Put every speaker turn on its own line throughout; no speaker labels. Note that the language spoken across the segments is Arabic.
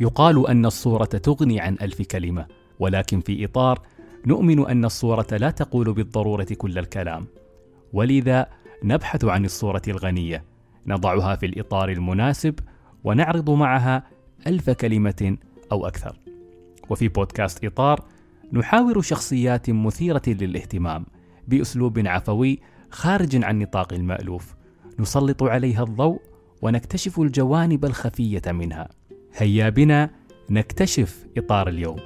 يقال أن الصورة تغني عن ألف كلمة ولكن في إطار نؤمن أن الصورة لا تقول بالضرورة كل الكلام. ولذا نبحث عن الصورة الغنية نضعها في الإطار المناسب ونعرض معها ألف كلمة أو أكثر. وفي بودكاست إطار نحاور شخصيات مثيرة للاهتمام بأسلوب عفوي خارج عن نطاق المألوف. نسلط عليها الضوء ونكتشف الجوانب الخفية منها. هيا بنا نكتشف إطار اليوم.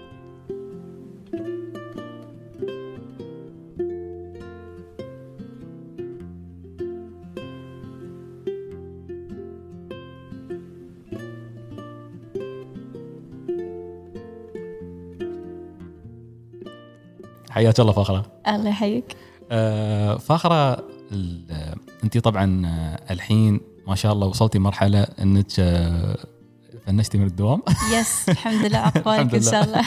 حياك الله فاخره
الله يحييك.
آه فاخره أنت طبعا آه، الحين ما شاء الله وصلتي مرحلة إنك آه، فنشتي من الدوام.
yes الحمد لله عقبالك إن شاء الله.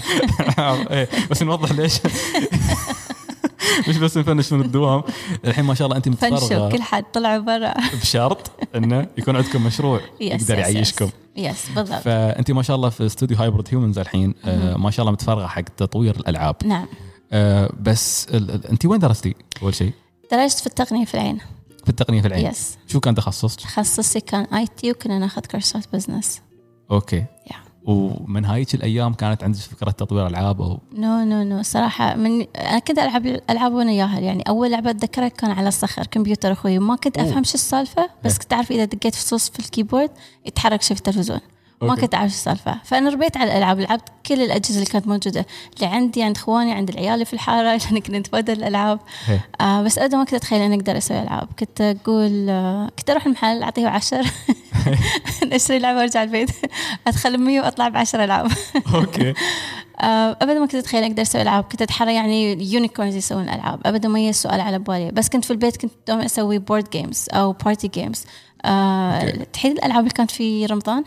إيه، بس نوضح ليش. مش بس نفنش من الدوام. الحين ما شاء الله انت متفرغة.
كل حد طلعوا برا.
بشرط أنه يكون عندكم مشروع يقدر يعيشكم.
yes بالضبط.
فانت ما شاء الله في استوديو Hybrid Humans الحين آه، ما شاء الله متفرغة حق تطوير الألعاب.
نعم.
آه، بس انت وين درستي أول شيء؟
درست في التقنية في العين.
في التقنية في العين.
yes
شو كان تخصصك؟
تخصصي كان IT وكنا ناخذ كورسات business
okay.
Yeah.
ومن هايك الأيام كانت عندك فكرة تطوير ألعاب أو
no no no صراحة من أنا كنت ألعب ألعاب وأنا ياهل يعني أول لعبة أتذكرها كان على الصخر كمبيوتر أخوي. ما كنت. أفهم شو السالفة بس كنت أعرف إذا دقيت فصوص في ال keyboard يتحرك شيء في التلفزيون. ما. كنت أعرف شو السالفة. فأنا ربيت على الألعاب لعبت كل الأجهزة اللي كانت موجودة. اللي عندي عند إخواني عند العيال في الحارة لأن كنا نتبادل الألعاب.
هي.
آه بس أبدا ما كنت أتخيل أني أقدر أسوي ألعاب. كنت أقول آه كنت أروح المحل أعطيه عشر. أشتري لعبة وأرجع البيت. أدخل 100 وأطلع بعشر ألعاب
okay.
آه، ابدا ما كنت أتخيل أقدر أسوي ألعاب. كنت أتحرى يعني unicorns يسوون ألعاب. ابدا ما هي السؤال على بالي. بس كنت في البيت كنت دائما أسوي board games أو party
games.
تحيد الألعاب اللي كانت في رمضان؟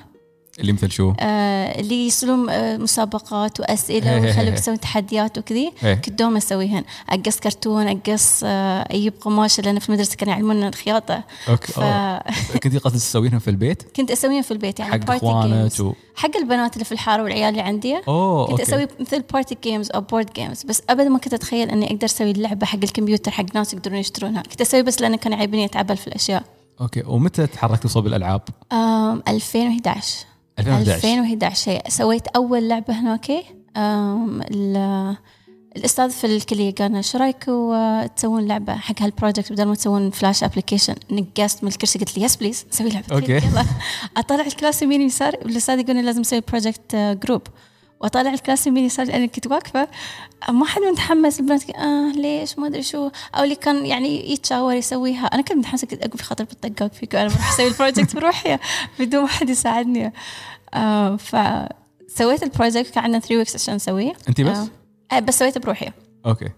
اللي مثل شو؟
آه، اللي يسوون آه، مسابقات
وأسئلة.
ويخلوك تسوي تحديات وكذي
هي.
كنت دوم أسويهن أقص كرتون أقص آه، أجيب قماش لأن في المدرسة كانوا يعلمونا الخياطة
okay
ف-
أوه. كنتي قصدك تسوينها في البيت؟
كنت أسويها في البيت يعني
حق
إخوانك
و...
حق البنات اللي في الحارة والعيال اللي عندي
أوه
كنت
okay
أسوي مثل party games أو board games بس ابدا ما كنت أتخيل إني أقدر أسوي لعبة حق الكمبيوتر حق ناس يقدرون يشترونها كنت أسوي بس لأن كان يعيبني أتعبل في الأشياء
okay ومتى تحركت صوب الألعاب؟
أم 2011
2011
2011 شيء سويت أول لعبة هناك. الأستاذ في الكلية قال شو رايكم آه، تسوون لعبة حق هال project بدل ما تسوون Flash application نقزت من الكرسي. قلت لي yes please سوي لعبة.
okay.
يلا. أطلع ال class يمين يسار والاستاذ يقول لي لازم نسوي project group واطلع ال class يمين يسار لأن كنت واقفة. ما حد متحمس البنات آه ليش؟ ما أدري شو. أو اللي كان يعني يتشاور يسويها. أنا كنت متحمسة كنت أقول في خاطري بطقاق فيك أنا بروح أسوي ال project بروحي بدون ما حد يساعدني. آه فسويت ال project كان عندنا 3 weeks عشان نسويه.
انت بس؟
آه آه، بس سويته بروحي. okay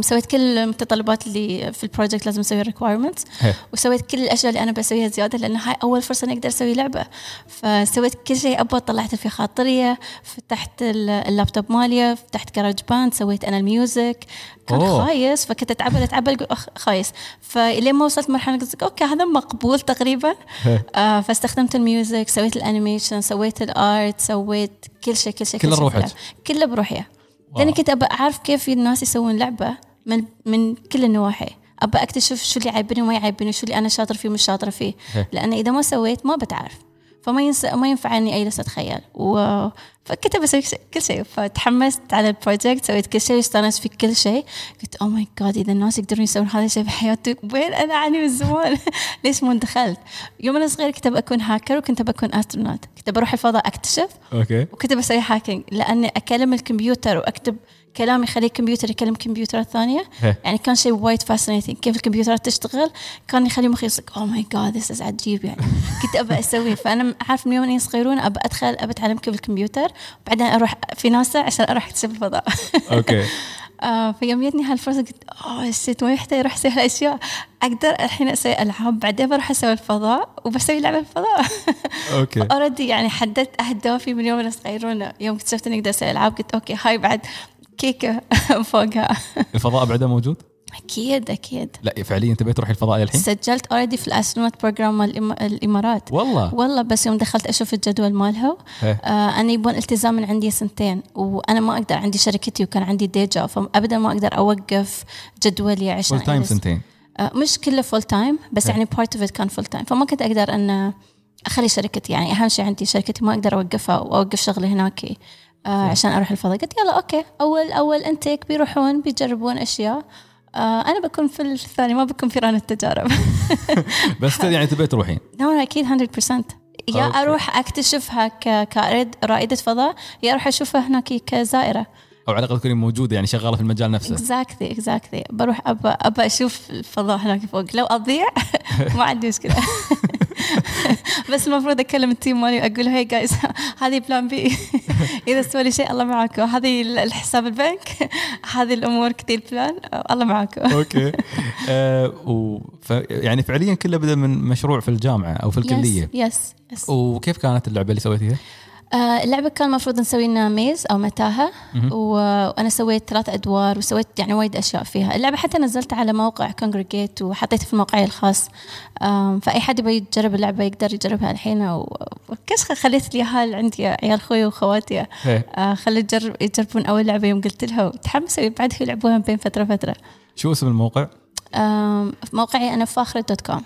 سويت كل المتطلبات اللي في ال project لازم أسوي ال requirements
هي.
وسويت كل الأشياء اللي أنا بسويها زيادة لأن هاي أول فرصة إني أقدر أسوي لعبة فسويت كل شيء أبغى طلعت في خاطريه فتحت ال- اللابتوب مالي فتحت GarageBand سويت أنا ال music كان
أوه.
خايس فكنت اتعبل اتعبل خايس فلين ما وصلت مرحلة قلت okay هذا مقبول تقريبا. آه فاستخدمت ال music سويت ال animation سويت ال art سويت كل شيء كل شيء
كله
كل شيء في
بروحك؟
كله بروحي. لأني كنت أبى أعرف كيف الناس يسوون لعبة من من كل النواحي. أبى أكتشف شو اللي يعيبني وما يعيبني شو اللي أنا شاطر فيه ومش شاطرة فيه.
هي.
لأن إذا ما سويت ما بتعرف. فما ينس... ما ينفع اني اجلس أتخيل. و... فكنت بسوي كل شيء. فتحمست على ال project سويت كل شيء واستانست في كل شيء. قلت oh my God إذا الناس يقدرون يسوون هذا الشيء بحياتي وين أنا عني من زمان ليش ما دخلت؟ يوم أنا صغير كنت بكون هاكر وكنت بكون astronaut كنت بروح الفضاء أكتشف.
okay.
وكنت بسوي hacking لأني أكلم الكمبيوتر وأكتب كلام يخلي الكمبيوتر يكلم كمبيوترات
ثانية.
يعني كان شيء وايد fascinating كيف الكمبيوترات تشتغل كان يخلي مخي يصك oh my God this is عجيب يعني. كنت أبى اسويه فأنا عارف من يوم اني صغيرون أبى أدخل أبى أتعلم كيف الكمبيوتر. وبعدين أروح في ناسا عشان أروح اكتشف الفضاء.
okay.
آه فيوم جتني هالفرصة قلت oh shit ما يحتاج أروح أسوي هالأشياء. أقدر الحين أسوي ألعاب بعدين بروح أسوي الفضاء وبسوي لعبة الفضاء.
okay.
already يعني حددت أهدافي من يوم أنا صغيرونه يوم اكتشفت إني أقدر أسوي ألعاب قلت okay هاي بعد كيكة فوقها.
الفضاء بعده موجود؟
أكيد أكيد.
لا فعليا تبي تروحي الفضاء الحين؟
سجلت already في ال astronaut program الإمارات.
والله؟
والله بس يوم دخلت أشوف الجدول مالها.
إيه.
آه أنا يبون التزام من عندي سنتين وأنا ما أقدر عندي شركتي وكان عندي day job فابدا ما أقدر أوقف جدولي عشان
full
time.
سنتين.
آه مش كله full time بس
إيه.
يعني part of كان full time فما كنت أقدر إن أخلي شركتي يعني أهم شيء عندي شركتي ما أقدر أوقفها وأوقف شغلي هناك آه عشان أروح الفضاء. قلت يلا okay. أول أول intake بيروحون بيجربون أشياء. آه أنا بكون في الثاني ما بكون في run التجارب.
بس يعني تبي تروحين؟
لا أكيد 100% يا
أوكي.
أروح أكتشفها ك- كرائد رائدة فضاء يا أروح أشوفها هناك كزائرة.
أو على الأقل تكوني موجودة يعني شغالة في المجال نفسه.
exactly exactly بروح ابى ابى أشوف الفضاء هناك فوق. لو أضيع ما عندي مشكلة. بس المفروض أكلم ال team مالي وأقول hi guys هذه plan B إذا سوى لي شيء الله معاكم. هذه الحساب البنك. هذه الأمور كثير plan الله معاكم.
أوكي. آه و ف يعني فعليا كله بدا من مشروع في الجامعة أو في الكلية؟
yes yes
وكيف كانت اللعبة اللي سويتيها؟
آه، اللعبة كان المفروض نسوي لنا maze أو متاهة و- وأنا سويت ثلاث أدوار وسويت يعني وايد أشياء فيها. اللعبة حتى نزلتها على موقع Kongregate وحطيتها في موقعي الخاص. فأي حد يبي يجرب اللعبة يقدر يجربها الحين و- وكشخة خليت اليهال عندي عيال خوي وخواتي.
إيه.
آه، خلي يجرب يجربون أول لعبة يوم قلت لها وتحمسوا بعد يلعبوها بين فترة فترة
شو اسم الموقع؟
موقعي أنا فاخرة دوت كوم.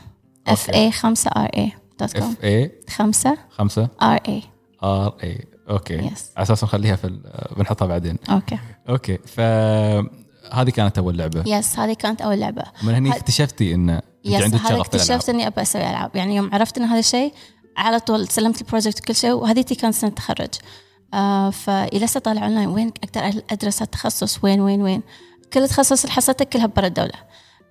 اف اي 5 ار اي دوت كوم.
اف اي
5
5
ار اي
ار اي
أوكي.
على أساس نخليها في ال- بنحطها بعدين.
أوكي.
أوكي فهذه كانت أول لعبة.
yes هذه كانت أول لعبة.
من هني اكتشفتي إن انت
yes
عندك شغف
اكتشفت إني أبى أسوي ألعاب. يعني يوم عرفت إن هذا الشيء على طول سلمت ال project وكل شيء وهذيتي كانت سنة تخرج. آه فإلى طالع أونلاين وين أقدر أدرس هالتخصص وين وين وين؟ كل التخصص اللي حصلته كلها برا الدولة.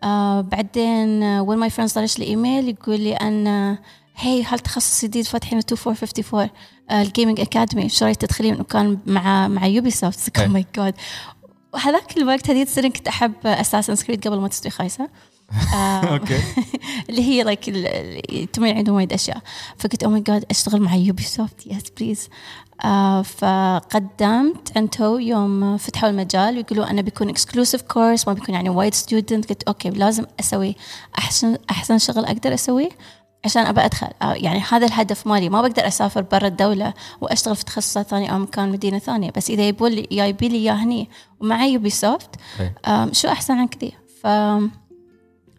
آه بعدين وين my friends طرش لي إيميل يقول لي أن هي هالتخصص جديد فاتحين 2454 آه ال gaming academy شو رأيك تدخلين؟ وكان مع مع
Ubisoft.
oh my God وهذاك الوقت هذيك السنة كنت أحب Assassin's Creed قبل ما تستوي خايسة. آه،
أوكي.
اللي هي like تمنع عندهم وايد أشياء. فقلت oh my God أشتغل مع Ubisoft yes please فقدمت أنتو يوم فتحوا المجال ويقولوا أنا بيكون exclusive course ما بيكون يعني وايد student قلت أوكي لازم أسوي احسن أحسن شغل أقدر أسويه. عشان أبى أدخل. آه، يعني هذا الهدف مالي. ما بقدر أسافر برا الدولة وأشتغل في تخصصات ثانية أو مكان مدينة ثانية. بس إذا يبون لي جايبين لي إياه هني ومع Ubisoft شو أحسن عن كذي؟ ف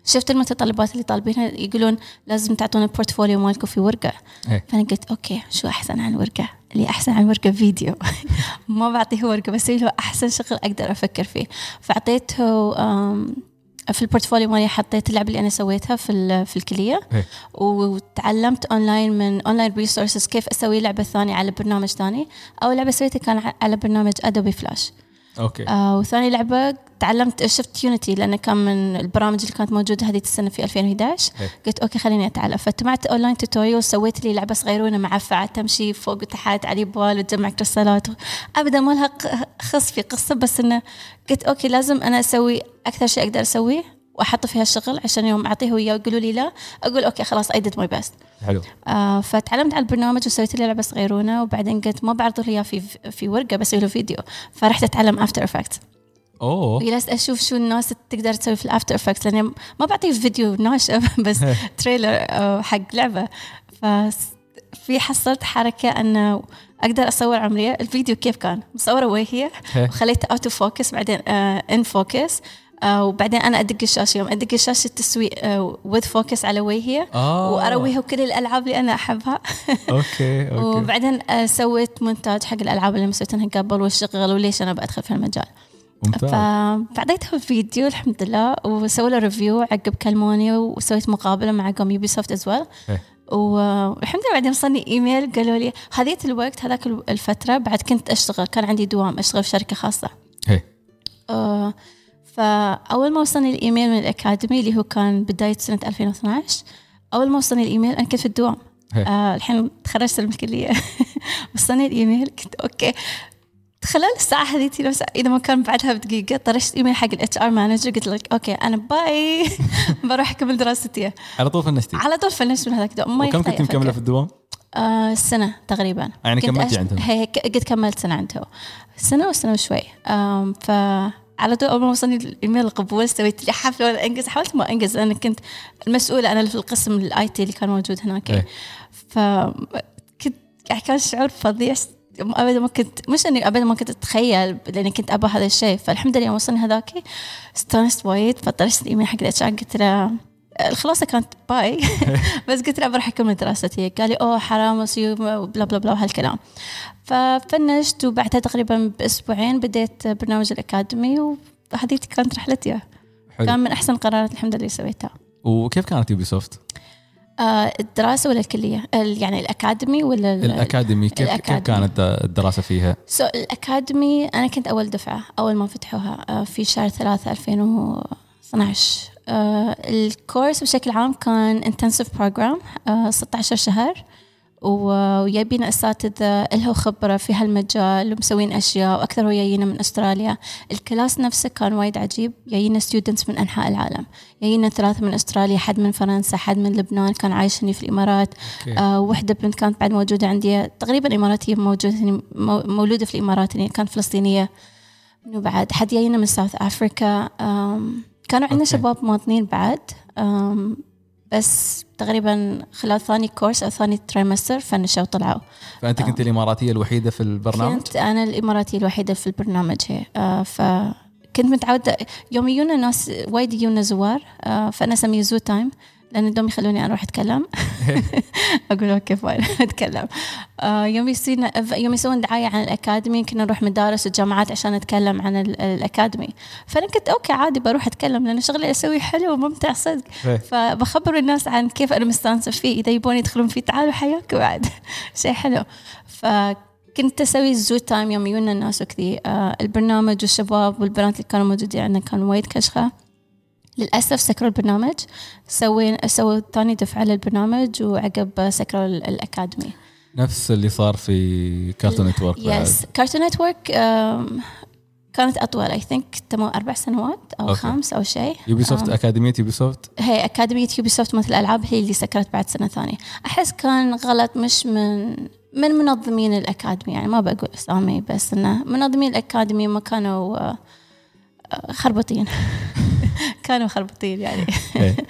شفت المتطلبات اللي طالبينها. يقولون لازم تعطون ال portfolio مالكم في
ورقة.
فأنا قلت أوكي شو أحسن عن ورقة؟ اللي أحسن عن ورقة فيديو. ما بعطيه ورقة بس له أحسن شغل أقدر أفكر فيه. فأعطيته في ال portfolio مالي حطيت اللعبه اللي أنا سويتها في في الكلية.
إيه.
وتعلمت اونلاين من online resources كيف أسوي لعبة ثانية على برنامج ثاني. أول لعبة سويتها كان على برنامج Adobe Flash
أوكي.
آه وثاني لعبة تعلمت شفت Unity لأنه كان من البرامج اللي كانت موجودة هذه السنة في 2011
إيه.
قلت أوكي خليني أتعلم. فاتبعت online tutorial سويت لي لعبة صغيرونة معفعة تمشي فوق وتحت على بال وتجمع كريستالات أبدا ما لها خص في قصة بس إنه قلت أوكي لازم أنا أسوي أكثر شيء أقدر أسويه. وأحط فيها الشغل عشان يوم أعطيه وياه ويقولوا لي لا أقول أوكي خلاص I did my best.
حلو.
آه فتعلمت على البرنامج وسويت لي لعبة صغيرونة وبعدين قلت ما بعرض له اياه في في ورقة بس له فيديو. فرحت أتعلم After Effects
أوه.
وجلست أشوف شو الناس تقدر تسوي في ال After Effects لأني ما بعطيه فيديو ناشف بس trailer آه، حق لعبة. ف في حصلت حركة إنه أقدر أصور عمريه الفيديو كيف كان؟ مصورة وهي. وخليته auto focus بعدين in focus وبعدين أنا أدق الشاشة. يوم أدق الشاشة التسويق with focus على وجهي
آه.
وأرويها كل الألعاب اللي أنا أحبها.
أوكي أوكي.
وبعدين آه، سويت مونتاج حق الألعاب اللي مسويتها قبل والشغل وليش أنا بدخل في المجال
ممتاز.
فبعديتها فيديو الحمد لله وسووا له review عقب كلموني وسويت مقابلة مع قوم Ubisoft as
well.
والحمد لله بعدين وصلني ايميل قالوا لي هذيت الوقت هذاك الفترة بعد كنت أشتغل كان عندي دوام أشتغل في شركة خاصة.
إيه.
آه، فأول ما وصلني الإيميل من ال academy اللي هو كان بداية سنة 2012 أول ما وصلني الإيميل أنا كنت في الدوام. آه الحين تخرجت من الكلية. وصلني الإيميل قلت أوكي. خلال الساعة هذيتي نفس إذا ما كان بعدها بدقيقة طرشت إيميل حق ال HR manager قلت لك أوكي أنا bye. بروح أكمل دراستي.
على طول فنشتي؟
على طول فنشت من هذاك الدوام.
وكم كنت
أفكر.
في الدوام؟
آه سنة تقريبا.
يعني
كنت
كملتي عندهم؟
هي قد كملت سنة عندهم. سنة وسنة وشوي. آم ف على طول أول ما وصلني الإيميل القبول سويت لي حفلة ولا أنجز. حاولت ما أنجز لأن كنت المسؤولة أنا في القسم ال IT اللي كان موجود هناك.
إيه.
ف كنت يعني كان شعور فظيع. ابدا ما كنت مش إني ابدا ما كنت أتخيل لأني كنت ابى هذا الشيء. فالحمد لله يوم وصلني هذاك. استانست وايد فطرشت الإيميل حق ال H قلت له الخلاصه كانت bye. بس قلت له بروح أكمل دراستي. قال لي أوه حرام وسيوم وبلا بلا بلا وهالكلام. ففنشت وبعدها تقريبا بأسبوعين بديت برنامج ال academy وهذه كانت رحلتي.
حلو.
كان من أحسن القرارات الحمد لله اللي سويتها.
وكيف كانت Ubisoft؟
آه الدراسة ولا الكلية؟ ال- يعني الأكاديمي ولا ال-
الأكاديمي. كيف كيف
الأكاديمي.
كانت الدراسة فيها؟
so ال academy أنا كنت أول دفعة أول ما فتحوها آه، في شهر ثلاثة 2012 آه، ال course بشكل عام كان intensive program آه، 16 شهر ويبينا أساتذة لها خبرة في هالمجال ومسوين أشياء وأكثر جايين من أستراليا. ال class نفسه كان وايد عجيب. جايين students من أنحاء العالم. جايين ثلاثة من أستراليا حد من فرنسا حد من لبنان كان عايش هني في الإمارات.
okay.
آه وحدة بنت كانت بعد موجودة عندي. تقريبا إماراتية موجودة مو- مولودة في الإمارات هني كانت فلسطينية. بعد؟ حد جاينا من South Africa كانوا عندنا. شباب مواطنين بعد بس تقريبا خلال ثاني course أو ثاني trimester فنشوا وطلعوا
فأنت كنت الإماراتية الوحيدة في البرنامج؟
كنت أنا الإماراتية الوحيدة في البرنامج هي آه فكنت متعودة يوم يجونا ناس وايد يجونا زوار آه فأنا اسميه zoo time لأن دوم يخلوني أروح أتكلم. أقول okay fine أتكلم. آه يوم يصير يوم يسوون دعاية عن ال academy كنا نروح مدارس وجامعات عشان نتكلم عن ال- ال academy. فأنا كنت okay عادي بروح أتكلم لأن شغلي أسوي حلو وممتع صدق.
إيه.
فبخبر الناس عن كيف أنا مستانسة فيه. إذا يبون يدخلون فيه تعالوا حياكم بعد شيء حلو. فكنت أسوي zoo time يوم يجونا الناس وكذي. آه البرنامج والشباب والبنات اللي كانوا موجودين عندنا كانوا وايد كشخة. للأسف سكروا البرنامج. سوين سووا ثاني دفعة للبرنامج وعقب سكروا ال- ال academy.
نفس اللي صار في كارتون نتورك.
يس كارتون نتورك كانت أطول I think تمام أربع سنوات أو
okay.
خمس أو شيء.
Ubisoft
آم،
أكاديمية Ubisoft
هي أكاديمية Ubisoft مثل الألعاب هي اللي سكرت بعد سنة ثانية. أحس كان غلط مش من من منظمين ال academy يعني ما بقول أسامي بس إنه منظمين ال academy ما كانوا آه، آه، خربطين. كانوا خربطين يعني.
إيه.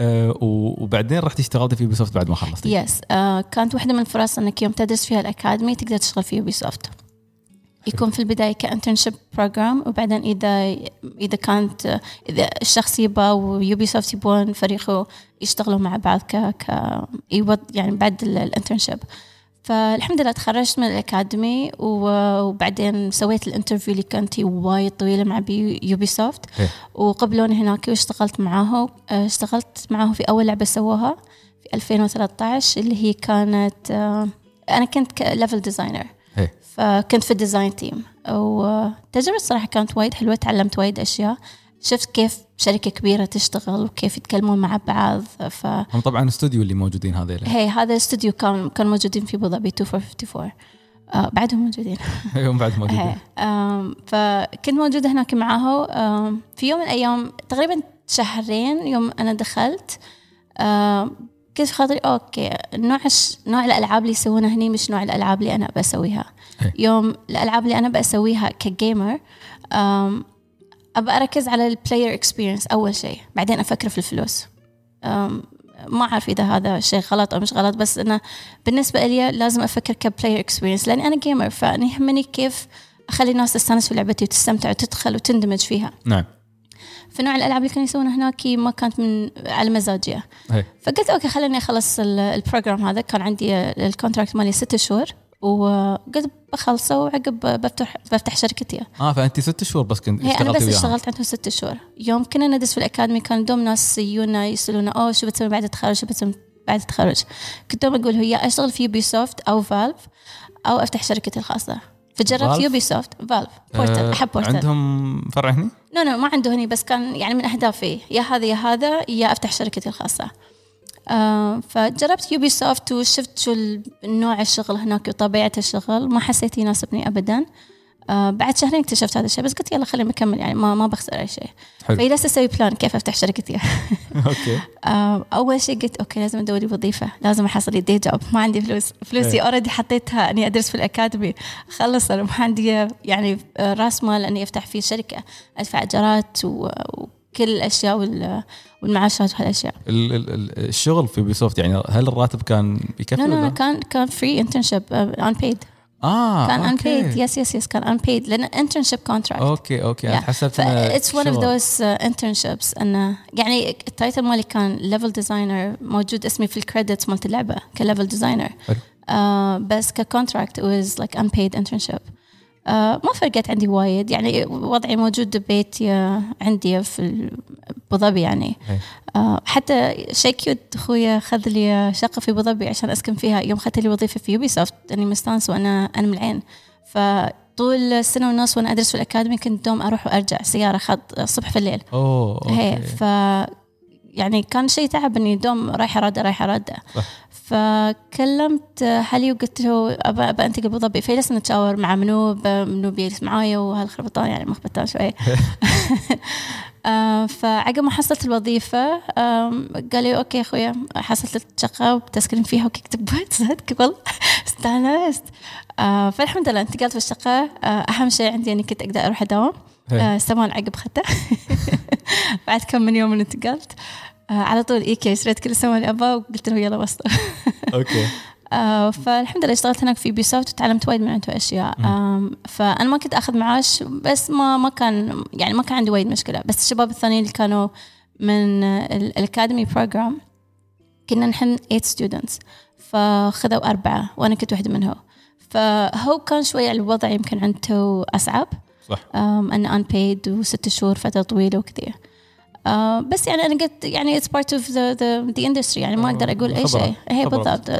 آه، وبعدين رحت اشتغلت في Ubisoft بعد ما خلصتي؟
yes آه، كانت واحدة من الفرص إنك يوم تدرس فيها ال academy تقدر تشتغل في Ubisoft يكون في البداية ك internship program وبعدين إذا إذا كانت إذا الشخص يبى و Ubisoft يبون فريقه يشتغلوا مع بعض ك ك يعني بعد ال internship فالحمد لله تخرجت من ال academy و- وبعدين سويت ال interview اللي كانت وايد طويلة مع بي Ubisoft
إيه.
وقبلوني هناك واشتغلت معاه آه، اشتغلت معاه في أول لعبة سووها في 2013 اللي هي كانت آه، أنا كنت level
designer.
فكنت في ال design team وتجربة الصراحة كانت وايد حلوة تعلمت وايد أشياء شفت كيف شركة كبيرة تشتغل وكيف يتكلمون مع بعض فهي
هم طبعا استوديو اللي موجودين هذيلا
هذا الاستوديو كان كانوا موجودين في أبو ظبي 2454 آه بعدهم موجودين
هم بعد موجودين
هي. فكنت موجودة هناك معاه آم، في يوم من الأيام تقريبا شهرين يوم أنا دخلت آم، كنت خاطري okay نوع نوع الألعاب اللي يسوونها هني مش نوع الألعاب اللي أنا أبى أسويها
إيه.
يوم الألعاب اللي أنا بسويها ك gamer آم، أبى أركز على ال player experience أول شيء بعدين أفكر في الفلوس. ما أعرف إذا هذا شيء غلط أو مش غلط بس أنا بالنسبة لي لازم أفكر ك player experience لأني أنا gamer فأنا يهمني كيف أخلي الناس تستانس في لعبتي وتستمتع وتدخل وتندمج فيها.
نعم.
فنوع الألعاب اللي كانوا يسوونها هناك ما كانت من على مزاجي.
هي.
فقلت okay خليني أخلص ال- ال program هذا. كان عندي ال contract مالي ست شهور. وقلت بخلصه وعقب بفتح بفتح شركتي.
آه فأنت ست شهور بس كنت
هي
أنا
بس
وياهم
اشتغلت عندهم ست شهور. يوم كنا ندرس في ال academy كان دوم ناس يجونا يسألونا أوه شو بتسوي بعد التخرج؟ شو بتسوي بعد التخرج؟ كنت دوم أقول هي أشتغل في Ubisoft أو Valve أو أفتح شركتي الخاصة. فجربت؟ Ubisoft Valve
Portal
أحب Portal
عندهم فرع هني؟
no no ما عنده هني بس كان يعني من أهدافي يا هذا يا هذا يا أفتح شركتي الخاصة. فجربت Ubisoft وشفت شو نوع الشغل هناك وطبيعة الشغل ما حسيت يناسبني أبدا. آه بعد شهرين اكتشفت هذا الشيء بس قلت يلا خليني اكمل يعني ما ما بخسر أي شيء.
حلو.
فجلست أسوي plan كيف أفتح شركتي
okay.
آه أول شيء قلت okay لازم أدور وظيفة لازم أحصل لي day job ما عندي فلوس. فلوسي. already حطيتها إني أدرس في ال academy. خلص أنا ما عندي يعني آه، راس مال إني أفتح فيه شركة أدفع ايجارات و- وكل الأشياء وال- والمعاشات وهالأشياء.
ال- ال- ال- الشغل في Ubisoft يعني هل الراتب كان بيكفي
لا لا؟ كان كان free internship unpaid
آه
كان
un.
paid yes yes yes كان unpaid لأن internship
contract okay okay
أنا.
حسبت
إنه it's one
of.
those internships إنه يعني ال title مالي كان level designer موجود اسمي في ال credits مالت اللعبة ك level
designer
uh, بس ك contract was like unpaid internship. uh, ما فرقت عندي وايد. يعني وضعي موجود ببيتي آه، عندي في أبو ظبي يعني.
إيه.
آه، حتى شيء cute اخويا خذ لي شقة في أبو ظبي عشان أسكن فيها. يوم اخذت لي وظيفة في Ubisoft أني مستانسة وأنا أنا من العين. فطول السنة ونص وأنا أدرس في ال academy كنت دوم أروح وأرجع سيارة خط الصبح في الليل.
أوه
هي ف يعني كان شيء تعب إني دوم رايحة راده رايحة راده. فكلمت هلي وقلت له ابى ابى انتقل ابو ظبي فجلسنا نتشاور مع منو ب- منو بيجلس معايا وهالخربطان يعني مخبطان شوي آه، فعقب ما حصلت الوظيفة قال لي okay أخويا حصلت الشقة وبتسكن فيها وكتب صدق والله. استانست. آه، فالحمد لله انتقلت في الشقة. آه، أهم شيء عندي إني كنت أقدر أروح أداوم.
إيه.
آه، سمان عقب خدته بعد كم من يوم انتقلت. على طول اي كي شريت كل السمان اللي ابغاه وقلت له يلا وصل
okay.
آه، فالحمد لله اشتغلت هناك في Ubisoft وتعلمت وايد من عنده أشياء. فأنا ما كنت أخذ معاش بس ما ما كان يعني ما كان عندي وايد مشكلة. بس الشباب الثانيين اللي كانوا من ال academy program كنا نحن 8 students فخذوا أربعة وأنا كنت واحدة منهم. فهو كان شوي الوضع يمكن عنده أصعب.
صح.
um, أنا unpaid وست شهور فترة طويلة وكذا uh, بس يعني أنا قلت يعني it's part of the, the, the industry. يعني ما
آه،
أقول أي
الخبرة.
شيء. هي
خبرة.
بالضبط.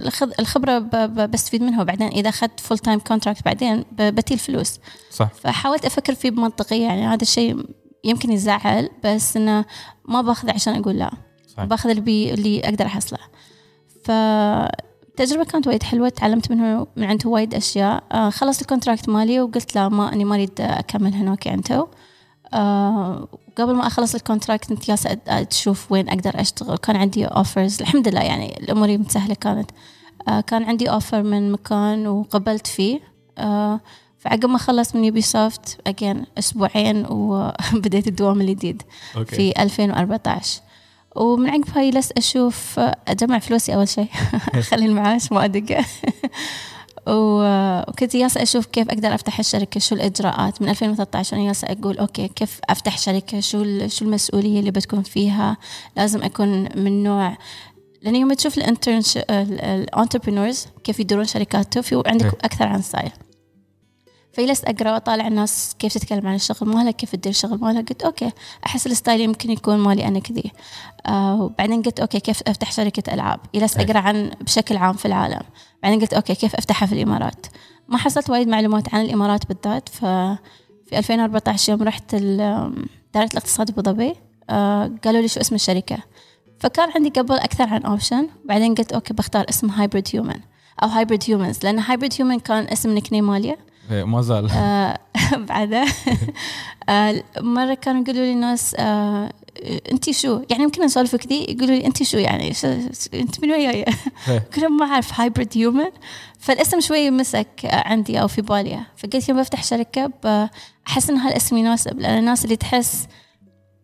ب- بستفيد منها. وبعدين إذا أخذت full-time contract بعدين ب- بتيي الفلوس.
صح.
فحاولت أفكر فيه بمنطقية يعني هذا الشيء يمكن يزعل بس إنه ما باخذه عشان أقول لا.
صح.
باخذ اللي, اللي أقدر أحصله. فالتجربة كانت وايد حلوة. تعلمت منه من عنده وايد أشياء. آه خلصت ال contract مالي وقلت لا ما أني ما أريد أكمل هناك عنده آه قبل ما أخلص ال contract كنت جالسة أد- أشوف وين أقدر أشتغل. كان عندي offers الحمد لله يعني الأمور متسهلة كانت. آه كان عندي offer من مكان وقبلت فيه. آه فعقب ما خلصت من Ubisoft أجين أسبوعين وبديت الدوام الجديد في 2014 ومن عقبها جلست أشوف أجمع فلوسي أول شيء. اخلي المعاش ما أدق. و- وكنت جالسة أشوف كيف أقدر أفتح الشركة شو الإجراءات. من 2013 أنا جالسة أقول okay كيف أفتح شركة؟ شو شو المسؤولية اللي بتكون فيها؟ لازم أكون من نوع لأن يوم تشوف ال entre- ال entrepreneurs كيف يديرون شركاتهم في عندك
إيه.
أكثر عن style فجلست أقرأ وأطالع الناس كيف تتكلم عن الشغل مالها كيف تدير الشغل مالها. قلت okay أحس ال style يمكن يكون مالي أنا كذي. آه وبعدين قلت okay كيف أفتح شركة ألعاب؟ جلست
أي.
أقرأ عن بشكل عام في العالم. بعدين قلت okay كيف أفتحها في الإمارات؟ ما حصلت وايد معلومات عن الإمارات بالذات. ففي 2014 يوم رحت دائرة الاقتصاد أبو ظبي. آه قالوا لي شو اسم الشركة. فكان عندي قبل أكثر عن option بعدين قلت okay بختار اسم Hybrid Human أو Hybrid Humans لأن Hybrid Human كان اسم nickname مالي
إيه، ما زال
آه، بعدها آه، مرة كانوا يقولوا لي ناس آه، أنت شو؟ يعني يمكن نسولف كذي يقولوا لي أنت شو يعني؟ شو أنت من وين ياي
إيه.
قلت لهم ما أعرف Hybrid Human فالاسم شوي مسك عندي أو في بالي. فقلت يوم بفتح شركة أحس إن هالاسم يناسب لأن الناس اللي تحس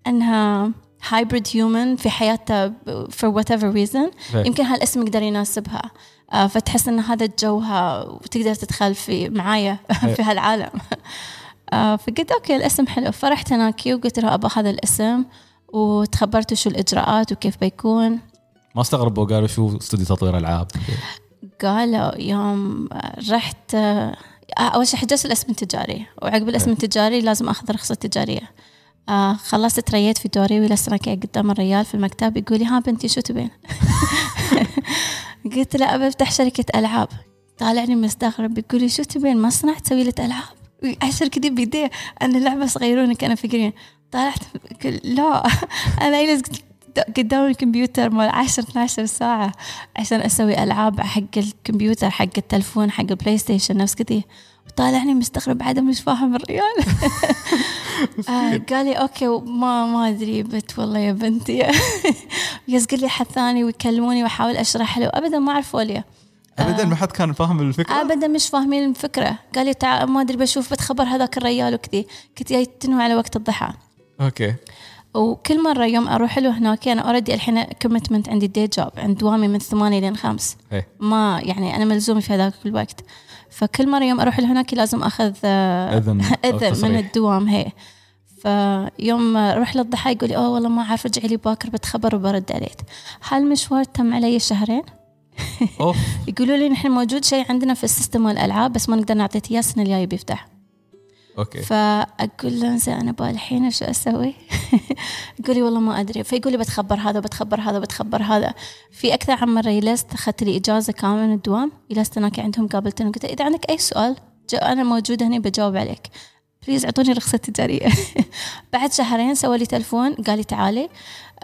إنها hybrid human في حياتها for whatever reason
إيه.
يمكن هالاسم يقدر يناسبها. فتحس إن هذا جوها وتقدر تدخل في معايا في هالعالم. آه، فقلت okay الاسم حلو. فرحت هناك وقلت له أبغى هذا الاسم وتخبرت شو الإجراءات وكيف بيكون.
ما استغربوا قالوا شو استوديو تطوير ألعاب.
قالوا يوم رحت آه، أول شيء حجزت الاسم التجاري. وعقب الاسم التجاري لازم أخذ رخصة تجارية. آه خلصت تريت في دوري وجلست أنا كده قدام الريال في المكتب؟ يقول لي ها بنتي شو تبين؟ قلت له أبى أفتح شركة ألعاب. طالعني مستغرب يقول لي شو تبين؟ مصنع تسوي له ألعاب؟ عشر كذي بيديه أنا لعبة صغيرونه كان فكرين طلعت لا أنا جلست قدام الكمبيوتر مال 10 12 ساعة عشان أسوي ألعاب حق الكمبيوتر حق التلفون حق ال PlayStation نفس كذي. طالعني مستغرب عدم مش فاهم الريال. آه قال لي okay ما ما أدري بت والله يا بنتي. يس قال لي حد ثاني ويكلموني وأحاول أشرح له. ابدا ما عرفوا لي
ابدا ما حد كان فاهم الفكرة؟
ابدا مش فاهمين الفكرة. قال لي تعال ما أدري بشوف بتخبر هذاك الريال وكذي. كنت جاي تنوي على وقت الضحى.
okay.
وكل مرة يوم أروح له هناك أنا already الحين commitment عندي day job عند دوامي من ثمانية لين خمس
إيه.
ما يعني أنا ملزومة في هذاك الوقت. فكل مرة يوم أروح له هناك لازم أخذ آه،
أذن.
إذن من. الدوام هي. فيوم أروح للضحى يقول لي أوه والله ما أعرف رجعي لي باكر بتخبر وبرد عليك. هالمشوار تم علي شهرين؟ يقولوا لي نحن موجود شيء عندنا في ال system والألعاب بس ما نقدر نعطيك إياه السنة الجاية بيفتح.
okay.
فأقول له زين أنا بالحين شو أسوي؟ يقول لي والله ما أدري. فيقول لي بتخبر هذا بتخبر هذا بتخبر هذا. في أكثر عن مرة جلست أخذت لي إجازة كاملة من الدوام. جلست هناك عندهم قابلتهم قلت إذا عندك أي سؤال أنا موجوده هنا بجاوب عليك. please أعطوني رخصة تجارية. بعد شهرين سوى لي تلفون قال لي تعالي.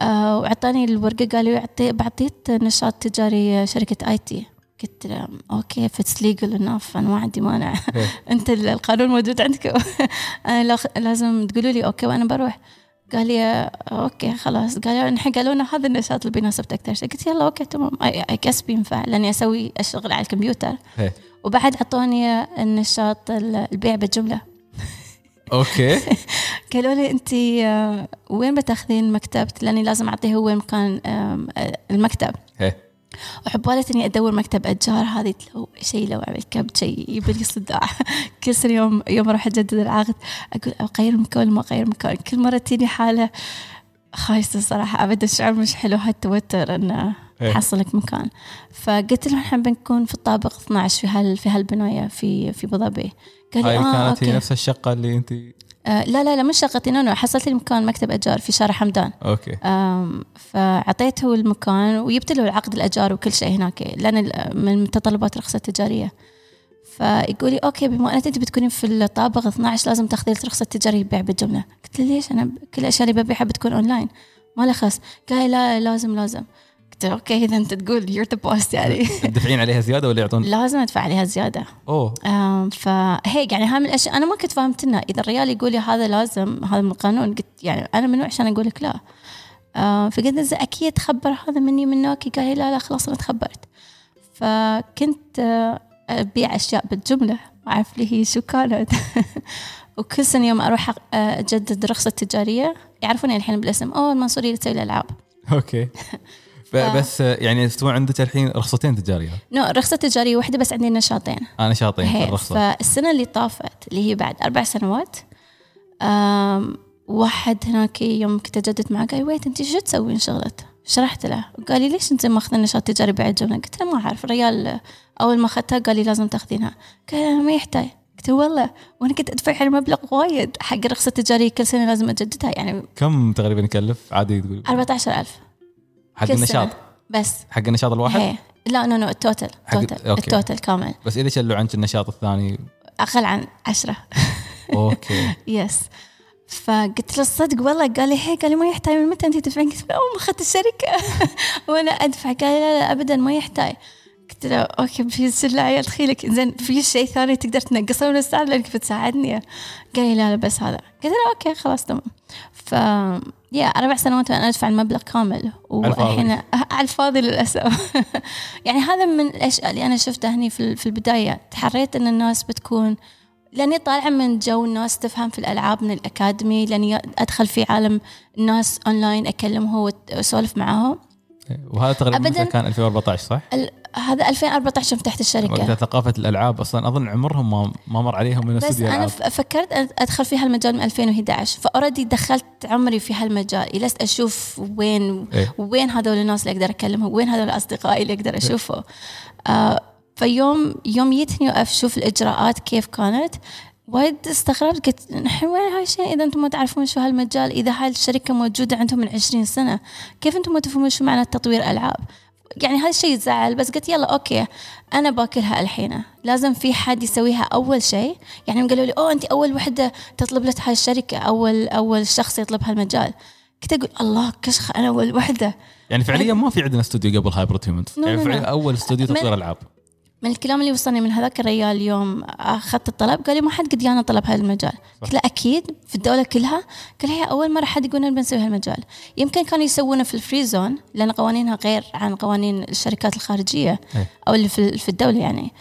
آه وأعطاني الورقة قال لي بعطيك نشاط تجاري شركة IT. قلت له okay if it's legal enough أنا ما عندي مانع.
إيه.
أنت ال- القانون موجود عندكم أنا لازم تقولوا لي okay وأنا بروح. قال لي okay خلاص. قال لي نحن قالوا لنا هذا النشاط اللي بيناسبك أكثر شيء قلت يلا okay تمام. I guess بينفع لأني أسوي اشتغل على الكمبيوتر.
إيه.
وبعد أعطوني النشاط ال- البيع بالجملة.
okay
قالوا لي أنت آه، وين بتاخذين مكتبك لأني لازم أعطيه هو مكان آه، المكتب.
إيه.
وحبالت إني أدور مكتب اجار هذه لو شيء لو اعمل كبت شيء يجيب لي صداع. كل سنة يوم يوم أروح أجدد العقد. أقول أغير مكان ما أغير مكان. كل مرة تجيني حالة خايسة الصراحه ابدا الشعور مش حلو هالتوتر إنه
إيه.
حصلك مكان. فقلت له إحنا بنكون في الطابق 12 في هال في هالبناية في في ابو ظبي قال لي
هاي
آه
كانت هي نفس الشقة اللي انت
آه لا لا لا مش شقتي no حصلت لي مكان مكتب أجار في شارع حمدان.
okay.
آم، فأعطيته المكان وجبت له العقد الأجار وكل شيء هناك ال- من متطلبات الرخصة التجارية. فيقول لي okay بما أنك أنت بتكونين في الطابق 12 لازم تاخذي لك رخصة تجارية بيع بالجملة. قلت له ليش؟ أنا ب- كل الأشياء اللي ببيعها بتكون أونلاين ما له خص قال لا لازم لازم. قلت له okay إذا أنت تقول you're the boss يعني.
تدفعين عليها زيادة ولا يعطون؟
لازم أدفع عليها زيادة. أوه. فهيك يعني هاي من الاشياء أنا ما كنت فهمت انها إذا الريال يقول لي هذا لازم هذا من القانون قلت يعني أنا منو عشان أقول لك لا. فقلت له أكيد تخبر هذا مني من نوكي. قال لي لا لا خلاص أنا تخبرت. فكنت آه، أبيع أشياء بالجملة. ما أعرف لي هي شو كانت. وكل سنة يوم أروح أ- أجدد رخصة تجارية. يعرفوني الحين بالاسم. أوه المنصورية اللي تسوي
الألعاب. okay. بس يعني استوى عندك الحين رخصتين تجارية.
no رخصة تجارية واحدة بس عندي نشاطين.
نشاطين
هي
الرخصة.
فالسنة اللي طافت اللي هي بعد أربع سنوات واحد هناك يوم كنت أجدد معه قال wait أنت شو تسوين شغلك؟ شرحت له. قال لي ليش أنت ماخذ النشاط تجاري بعد جملة؟ قلت له ما أعرف. الريال أول ما أخذتها قال لي لازم تاخذينها. قال أنا ما يحتاج. قلت له والله. وأنا كنت أدفع على مبلغ وايد حق الرخصة التجارية كل سنة لازم أجددها يعني
كم تقريبا يكلف؟ عادي تقول.
14000
حق النشاط.
بس.
حق النشاط الواحد؟
هي لا no no ال
total
ال
total
okay. ال total كامل.
بس إذا شلوا عنك النشاط الثاني؟
أقل عن عشرة.
okay.
yes فقلت له الصدق والله؟ قال لي هي قال لي ما يحتاج من متى أنت تدفعين؟ قلت له أول ما أخذت الشركة. وأنا أدفع. قال لي لا لا ابدا ما يحتاج. قلت له okay please شيله عيل دخيلك زين في شيء ثاني تقدر تنقصه من السعر لأنك بتساعدني. قال لي لا لا بس هذا. قلت له okay خلاص تمام. ف يا أربع سنوات وأنا أدفع المبلغ كامل والحين على الفاضي للأسف. يعني هذا من الأشياء اللي أنا شفتها هني في في البداية. تحريت إن الناس بتكون لأني طالعة من جو الناس تفهم في الألعاب من الأكاديمي لأني أدخل في عالم الناس اونلاين أكلمهم وأسولف معاهم.
وهذا تقريبا كان 2014 صح؟
ال- هذا 2014 يوم فتحت الشركة
وقتها ثقافة الألعاب أصلا أظن عمرهم ما ما مر عليهم من
بس أنا فكرت أدخل في هالمجال من 2011 ف already دخلت عمري في هالمجال جلست أشوف وين
إيه.
وين هذول الناس اللي أقدر أكلمهم وين هذول اصدقائي اللي أقدر أشوفه آه فيوم يوم جيتني أشوف الإجراءات كيف كانت وايد استغربت قلت نحن وين هاي الشيء إذا أنتم ما تعرفون شو هالمجال إذا هاي الشركة موجودة عندهم من 20 سنة كيف أنتم ما تفهمون شو معنى تطوير ألعاب؟ يعني هذا الشيء يزعل بس قلت يلا okay أنا باكلها الحين. لازم في حد يسويها أول شيء. يعني قالوا لي أوه أنت أول وحدة تطلب لك هاي الشركة أول أول شخص يطلب هالمجال. كنت أقول الله كشخه أنا أول وحدة.
يعني فعليا ما في عندنا استوديو قبل Hybrid
Humans
يعني فعليا. أول استوديو تطوير ألعاب.
من الكلام اللي وصلني من هذاك الرجال اليوم أخذت الطلب قال لي ما حد قد جانا طلب هذا المجال قلت له أكيد في الدولة كلها. قال هي أول مرة حد يقول لنا بنسوي هالمجال. يمكن كانوا يسوونه في ال free zone لأن قوانينها غير عن قوانين الشركات الخارجية
إيه.
أو اللي في في الدولة يعني.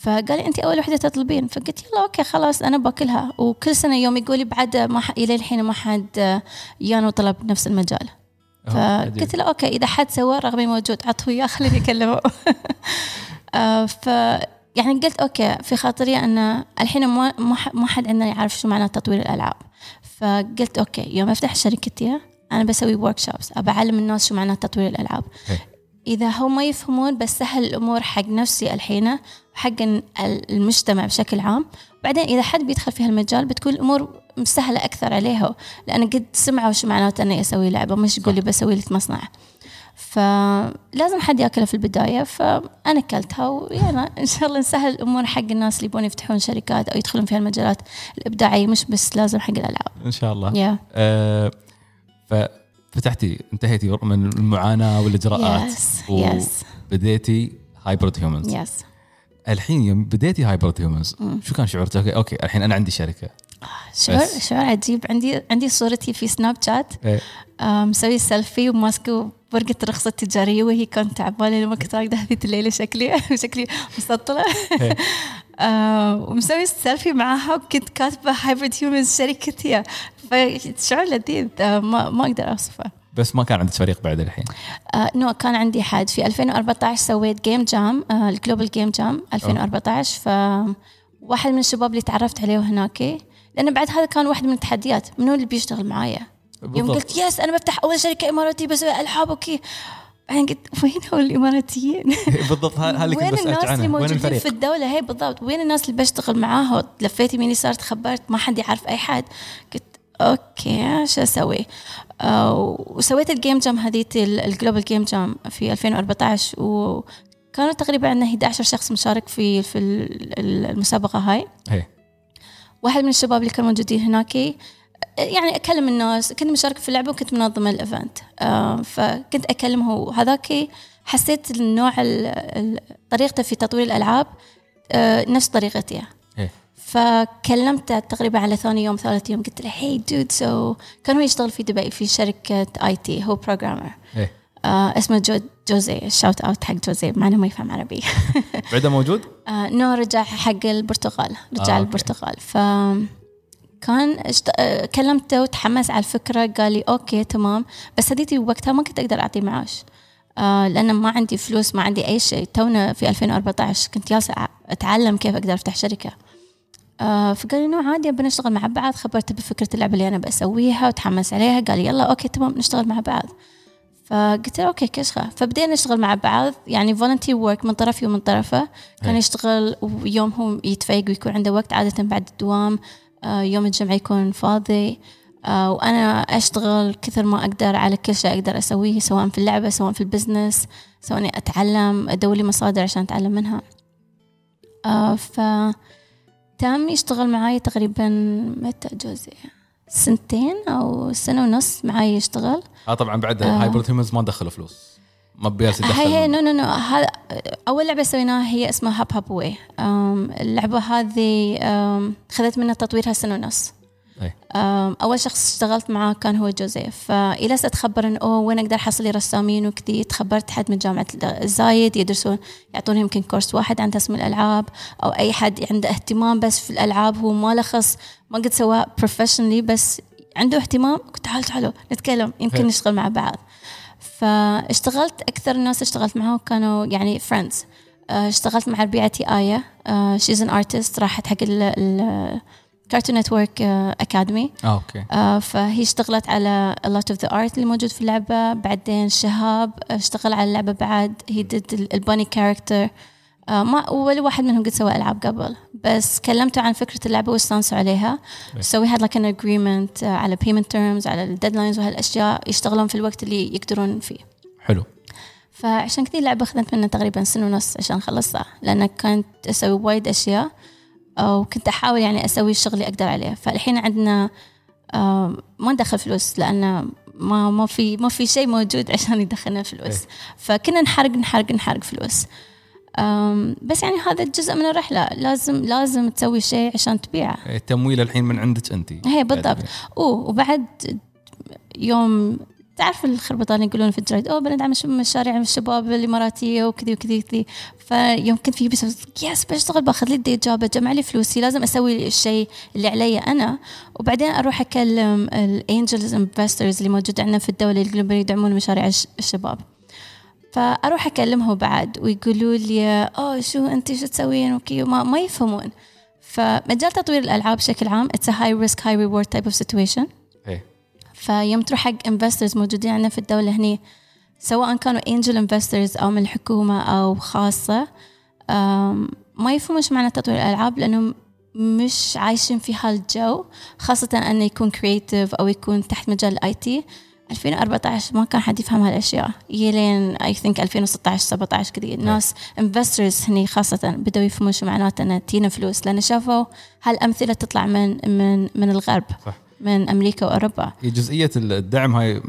فقال لي أنت أول وحدة تطلبين. فقلت يلا okay خلاص أنا باكلها. وكل سنة يوم يقول لي بعد ما ح... إلى الحين ما حد يانا وطلب نفس المجال. فقلت له okay إذا حد سوى رغبي موجود عطه إياه خليني اكلمه ف يعني قلت okay في خاطري أن الحين ما حد عندنا يعرف شو معنى تطوير الألعاب. فقلت okay يوم أفتح شركتي أنا بسوي workshops أبى أعلم الناس شو معنى تطوير الألعاب.
إيه.
إذا هم ما يفهمون بسهل الأمور حق نفسي الحين وحق ال- المجتمع بشكل عام. بعدين إذا حد بيدخل في هالمجال بتكون الأمور مسهله أكثر عليه لأن قد سمعوا شو معناته إني أسوي لعبة مش يقول لي بسوي لك مصنع. فلازم حد ياكلها في البداية فأنا أكلتها ويلا إن شاء الله نسهل الأمور حق الناس اللي يبون يفتحون شركات أو يدخلون في المجالات الإبداعية مش بس لازم حق الألعاب.
إن شاء الله.
يا
آه ففتحتي انتهيتي من المعاناة والإجراءات.
yes yes
وبديتي Hybrid Humans
yes
الحين يوم بديتي Hybrid Humans شو كان شعورك؟ okay okay الحين أنا عندي شركة.
شعور
بس.
شعور عجيب. عندي عندي صورتي في Snapchat
إيه.
آه، مسوي سيلفي وماسكه ورقة الرخصة التجارية وهي كانت تعبانة لما كنت راقدة هذه الليلة شكلي شكلي مسطلة.
إيه.
آه، ومسوي سيلفي معاها وكنت كاتبة Hybrid Humans شركتي. فشعور لذيذ. آه، ما ما أقدر أوصفه.
بس ما كان عندك فريق بعد الحين؟
آه no كان عندي حد في 2014 سويت game jam آه ال Global Game Jam 2014 ف واحد من الشباب اللي تعرفت عليه هناك لأن بعد هذا كان واحد من التحديات. منو اللي بيشتغل معايا؟ يوم. قلت yes أنا بفتح أول شركه اماراتيه بسوي العاب okay. بعدين قلت وين هو الإماراتيين؟
بالضبط هذا اللي كنت
وين الناس اللي
وين
موجودين؟ في الدولة؟ هي بالضبط. وين الناس اللي بشتغل معاها؟ لفيت يمين يسار تخبرت ما حد يعرف أي حد. قلت okay شو أسوي؟ آه، وسويت ال game jam هذيت ال Global Game Jam في 2014 وكانوا تقريبا عندنا 11 شخص مشارك في في ال- المسابقة هاي.
إيه.
واحد من الشباب اللي كانوا موجودين هناك يعني أكلم الناس كنت مشاركة في اللعبه وكنت منظمة ال event آه، فكنت أكلمه وهذاك حسيت النوع ال- ال- طريقته في تطوير الألعاب آه، نفس طريقتي
إيه.
فكلمته تقريبا على ثاني يوم ثالث يوم قلت له hey dude so كان هو يشتغل في دبي في شركة IT هو programmer
إيه.
آه اسمه جو جوزي shout out حق جوزي مع إنه ما يفهم عربي
بعده موجود؟
آه no رجع حق البرتغال رجع
آه،.
البرتغال ف كان اشت... آه، كلمته وتحمس على الفكرة قال لي okay تمام. بس هديتي وقتها ما كنت أقدر أعطيه معاش. آه لأن ما عندي فلوس ما عندي أي شيء. تونا في 2014 كنت جالسة أع- أتعلم كيف أقدر أفتح شركة. آه فقال لي no عادي بنشتغل مع بعض. خبرته بفكرة اللعبة اللي أنا بسويها وتحمس عليها. قال لي يلا okay تمام نشتغل مع بعض. فقلت له okay كشخه فبدينا نشتغل مع بعض. يعني volunteer work من طرفي ومن طرفه. كان
إيه.
يشتغل ويوم هو يتفيق ويكون عنده وقت عادة بعد الدوام. يوم الجمعة يكون فاضي. آه، وأنا أشتغل كثر ما أقدر على كل شيء أقدر أسويه سواء في اللعبة سواء في ال business سواء إني أتعلم أدور لي مصادر عشان أتعلم منها. آه، ف تام يشتغل معاي تقريبا متى جوزيف؟ سنتين أو سنة ونص معاي يشتغل.
آه طبعا بعد
آه.
Hybrid Humans ما دخلوا فلوس. ما بيرس
هي هي no no no هذا أول لعبة سويناها هي اسمها Hop Hop Away اللعبة هذه خذت منها تطويرها سنه ونص أول شخص اشتغلت معاه كان هو جوزيف فإلى اتخبر إنه أوه وين أقدر أحصل لي رسامين وكذي. تخبرت حد من جامعة الزايد يدرسون يعطون يمكن كورس واحد عن تصميم الألعاب أو أي حد عنده اهتمام بس في الألعاب هو ما لخص ما قد سواه professionally بس عنده اهتمام. قلت تعالوا تعالوا نتكلم يمكن. نشتغل مع بعض. فاشتغلت أكثر الناس اشتغلت معهم كانوا يعني friends اشتغلت مع ربيعتي آية. she's an artist راحت حق ال Cartoon Network
Academy okay.
فهي اشتغلت على a lot of the art اللي موجود في اللعبة. بعدين شهاب اشتغل على اللعبة بعد. he did ال bunny character ما ولا واحد منهم قد سوى ألعاب قبل بس كلمته عن فكرة اللعبة واستانسوا عليها. like an agreement آه، على payment terms على الديدلاينز وهالأشياء يشتغلون في الوقت اللي يقدرون فيه.
حلو.
فعشان كذي اللعبة أخذت منا تقريبا سنة ونص عشان أخلصها لأن كنت أسوي وايد أشياء وكنت أحاول يعني أسوي الشغل اللي أقدر عليه. فالحين عندنا آه، ما ندخل فلوس لأن ما ما في ما في شيء موجود عشان يدخلنا فلوس.
إيه.
فكنا نحرق نحرق نحرق فلوس. بس يعني هذا جزء من الرحلة. لازم لازم تسوي شيء عشان تبيعه
التمويل الحين من عندك أنت.
هي بالضبط. أوه وبعد يوم تعرف الخربطان اللي يقولون في الجرايد أوه بندعم مشاريع الشباب الاماراتيه وكذي وكذي وكذي. فيوم كنت في بس yes بشتغل باخذ لي day job اجمع لي فلوسي لازم أسوي الشيء اللي علي أنا. وبعدين أروح أكلم ال angels investors اللي موجود عندنا في الدولة اللي يقولون يدعمون مشاريع الش- الشباب. فأروح اكلمهم بعد ويقولوا لي اوه شو أنت شو تسوين؟ okay وما ما يفهمون. فمجال تطوير الألعاب بشكل عام high risk high reward type of situation.
إيه.
فيوم تروح حق investors موجودين عندنا في الدولة هني سواء كانوا angel investors أو من الحكومة أو خاصة أم، ما يفهموا إيش معنى تطوير الألعاب لأنهم مش عايشين في هالجو خاصة إنه يكون creative أو يكون تحت مجال ال IT 2014 ما كان حد يفهم هالأشياء. يلين I think 2016 17 كذي. الناس investors هني خاصة بدأوا يفهموا شو معناته إنه تينا فلوس. لأن شافوا هالأمثلة تطلع من من من الغرب
صح.
من أمريكا
وأوروبا. جزئية الدعم هاي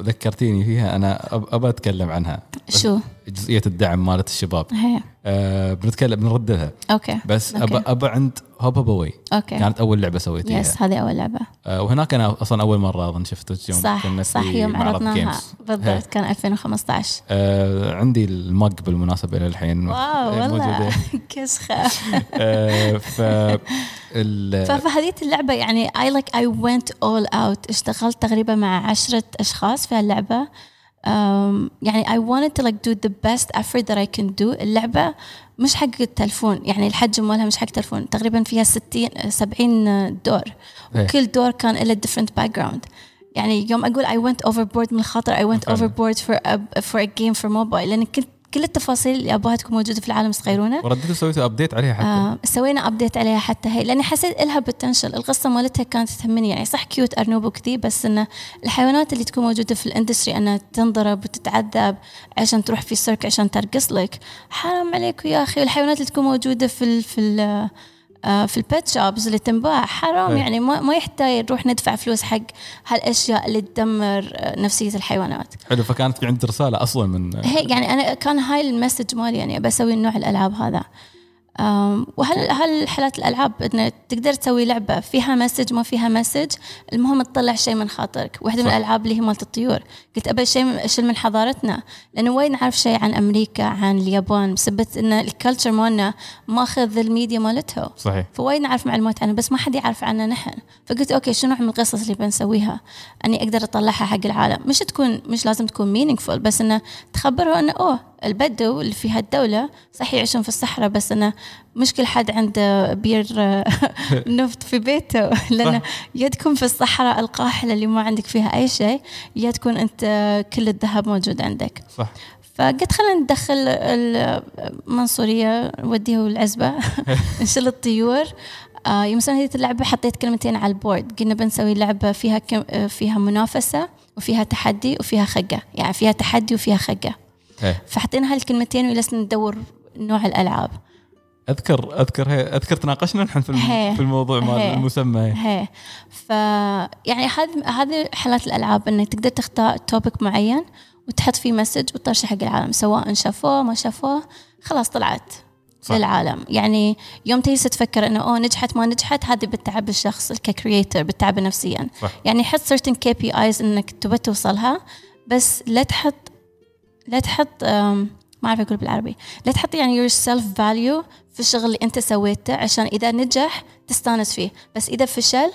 ذكرتيني فيها أنا أبى أتكلم عنها.
شو؟
جزئية الدعم مالت الشباب.
هي.
أه بنتكلم بنرد لها.
okay.
بس. ابى ابى عند Hop Hop Away
okay.
كانت أول لعبة سويتيها.
yes هذه أول لعبة.
أه وهناك أنا أصلا أول مرة أظن شفتك يوم
صح
كنا
صح يوم عرضناها. بالضبط كان 2015
أه عندي المج بالمناسبة إلى الحين.
واو
إيه،
والله. كسخه
أه ف
فهذه اللعبة يعني I like I went all out. اشتغلت تقريبا مع عشرة أشخاص في هاللعبة. um, يعني I wanted to like do the best effort that I can do. اللعبة مش حق التلفون يعني الحجم مالها مش حق تلفون تقريبا فيها 60 70 دور. وكل دور كان له different background يعني يوم أقول I went overboard من الخاطر I went
فعلا.
overboard for a, for a game for mobile لأن كل التفاصيل اللي أبغاها تكون موجودة في العالم صغيرونة.
ورديتوا سويتوا update عليها حتى.
آه سوينا update عليها حتى هي لأني حسيت إلها potential القصة مالتها كانت تهمني يعني صح cute ارنوب وكذي بس انه الحيوانات اللي تكون موجودة في ال industry إنها تنضرب وتتعذب عشان تروح في سيرك عشان ترقص لك حرام عليك يا أخي. والحيوانات اللي تكون موجودة في ال في ال في ال pet shops اللي تنباع حرام
إيه.
يعني ما ما يحتاج نروح ندفع فلوس حق هالأشياء اللي تدمر آه، نفسية الحيوانات
حلو فكانت في عندي رسالة أصلا من
هي يعني أنا كان هاي ال message مالي يعني بسوي نوع الألعاب هذا وهل هل حالات الألعاب إن تقدر تسوي لعبة فيها message ما فيها message المهم تطلع شيء من خاطرك. واحدة من. الألعاب اللي هي مالت الطيور. قلت أبى شيء أشيل من حضارتنا لأنه وايد نعرف شيء عن أمريكا عن اليابان بسبب إن ال culture مالنا ماخذ الميديا مالتهم
صحيح.
فوايد نعرف معلومات عنه بس ما حد يعرف عنه نحن. فقلت okay شو نوع من القصص اللي بنسويها؟ أني أقدر أطلعها حق العالم. مش تكون مش لازم تكون meaningful بس إنه تخبره إنه أوه البدو اللي في هالدولة صح يعيشون في الصحراء بس انه مش كل حد عنده بير نفط في بيته. لأنه يا تكون في الصحراء القاحلة اللي ما عندك فيها أي شيء يا تكون أنت كل الذهب موجود عندك.
صح.
فقلت خلينا ندخل المنصورية نوديه العزبة نشيل الطيور. آه يوم سوينا هذه اللعبة حطيت كلمتين على البورد. قلنا بنسوي لعبة فيها كم آه، فيها منافسة وفيها تحدي وفيها خقة. يعني فيها تحدي وفيها خقة. فحطينا هالكلمتين وجلسنا ندور نوع الألعاب
أذكر أذكر هي أذكر تناقشنا نحن في. في الموضوع مال. المسمى هي.
هي ف يعني هذه هذه حالات الألعاب إنك تقدر تختار توبك معين وتحط فيه message وتطرشه حق العالم سواء شافوه ما شافوه خلاص طلعت
صح.
للعالم يعني يوم تجلس تفكر إنه أوه نجحت ما نجحت هذه بتعب الشخص ك creator بتعب نفسيا
صح.
يعني حط certain KPIs إنك تبى توصلها بس لا تحط لا تحط ما أعرف أقول بالعربي. لا تحط يعني your self value في الشغل اللي أنت سويته عشان إذا نجح تستانس فيه. بس إذا فشل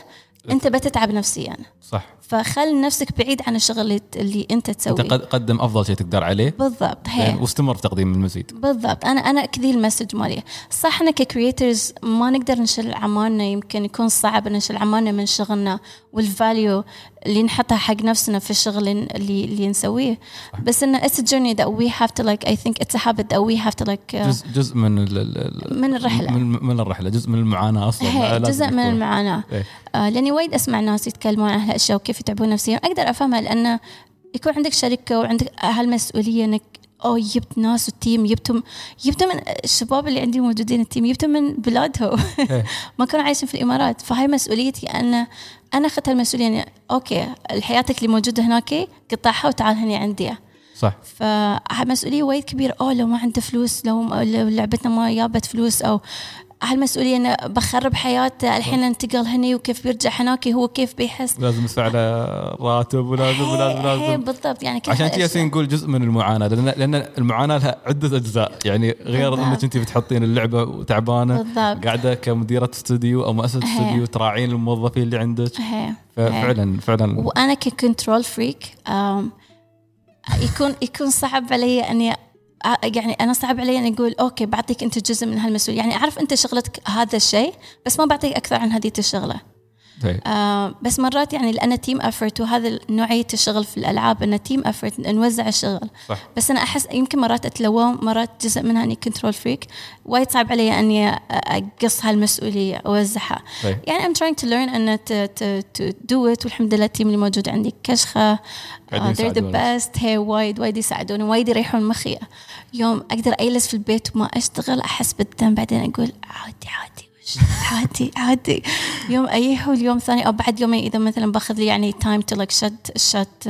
أنت بتتعب نفسيا.
صح.
فخل نفسك بعيد عن الشغل اللي, أنت
أنت
تسويه
قد- قدم أفضل شيء تقدر عليه.
بالضبط هي.
واستمر بتقديم المزيد.
بالضبط. أنا أنا كذي ال message مالي. صح إحنا ك creators ما نقدر نشيل عمالنا يمكن يكون صعب نشيل عمالنا من شغلنا وال value اللي نحطها حق نفسنا في الشغل اللي اللي نسويه. بس إنه it's a journey that we have to like I think it's a habit that we have to like uh,
جزء جزء من ال-
من الرحلة.
من, من الرحلة. جزء من
المعاناة
أصلا.
جزء من
يكون.
المعاناة.
إيه.
آه لأني وايد أسمع ناس يتكلمون عن هالأشياء وكيف يتعبون نفسيا؟ أقدر أفهمها لأنه يكون عندك شركة وعندك هالمسؤولية إنك أو جبت ناس و team جبتهم جبتهم من الشباب اللي عندي موجودين ال team جبتهم من بلادهم.
إيه.
ما كانوا عايشين في الإمارات. فهاي مسؤوليتي أنا أنا أخذت هالمسؤولية يعني okay حياتك اللي موجودة هناك قطعها وتعال هنا عندي.
صح.
فمسؤوليه وايد كبيرة. أوه لو ما عنده فلوس لو لو لعبتنا ما جابت فلوس أو هالمسؤولية إنه بخرب حياته الحين انتقل هني وكيف بيرجع هناك هو كيف بيحس؟
لازم يدفع له راتب ولازم ولازم
هي- هي
لازم
بالضبط. يعني كيف
عشان كذا نقول جزء من المعاناة لأن لأن المعاناة لها عدة أجزاء. يعني غير
بالضبط.
إنك أنت بتحطين اللعبة وتعبانة
بالضبط.
قاعدة كمديرة استوديو أو
مؤسسة.
استوديو تراعين الموظفين اللي عندك.
هي.
ففعلا فعلا
وأنا ك control freak يكون يكون صعب علي أني يعني أنا صعب علي أني أقول okay بعطيك أنت جزء من هالمسؤولية. يعني أعرف أنت شغلتك هذا الشيء بس ما بعطيك أكثر عن هذه الشغلة.
هي.
آه بس مرات يعني لأن team effort وهذا نوعية الشغل في الألعاب أنه team effort نوزع الشغل
صح.
بس أنا أحس يمكن مرات أتلوم مرات جزء منها أني control freak وايد صعب علي أني أقص هالمسؤولية أوزعها
طيب.
يعني to learn أن to, to, to do it والحمد لله ال team اللي موجود عندي they're the
يساعدونك.
best هي وايد وايد يساعدوني وايد يريحون مخي يوم أقدر أجلس في البيت وما أشتغل أحس بالذنب بعدين أقول عادي عادي عادي عادي يوم أيه واليوم ثاني أو بعد يومين إذا مثلا باخذ لي يعني time to like shut shut uh,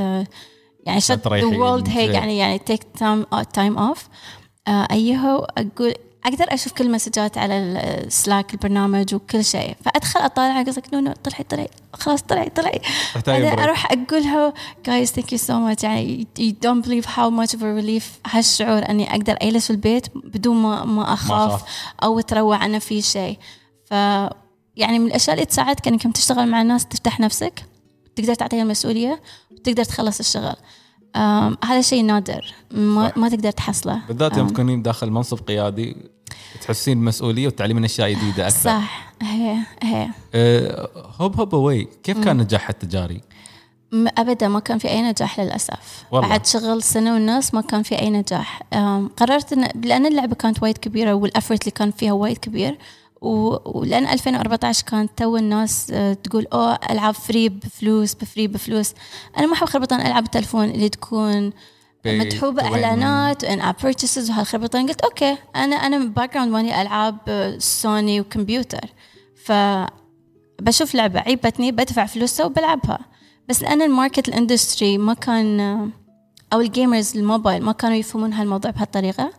يعني shut the
تريحين.
world هيك. يعني يعني take time uh, time off uh, أيه أقول أقدر أشوف كل المسجات على ال Slack البرنامج وكل شيء فأدخل أطالع قصدك no no طلعي طلعي خلاص طلعي طلعي بعدين. أروح أقولها guys thank you so much يعني don't believe how much of a relief هالشعور إني أقدر أجلس في البيت بدون ما ما
أخاف.
أخاف أو أتروع أنا في شيء ف يعني من الأشياء اللي تساعدك إنك تشتغل مع الناس تفتح نفسك تقدر تعطيها المسؤولية وتقدر تخلص الشغل. هذا شيء نادر ما. ما تقدر تحصله.
بالذات يوم تكونين داخل منصب قيادي تحسين بمسؤوليه وتعلمين أشياء جديدة أكثر.
صح. هي هي.
أه، Hop Hop Away كيف كان نجاحها التجاري؟
ابدا ما كان في أي نجاح للأسف.
والله.
بعد شغل سنة ونص ما كان في أي نجاح. قررت ان لأن اللعبة كانت وايد كبيرة وال effort اللي كان فيها وايد كبير ولان 2014 كانت تو الناس آه، تقول أوه العاب free بفلوس ب free بفلوس. أنا ما أحب خربطان العاب التلفون اللي تكون
to win.
إعلانات و in-app purchases وهالخربطان قلت okay أنا أنا background مالي العاب آه، سوني وكمبيوتر. ف بشوف لعبة عيبتني بدفع فلوسها وبلعبها. بس لأن ال market ال industry ما كان أو ال gamers ال mobile ما كانوا يفهمون هالموضوع بهالطريقة.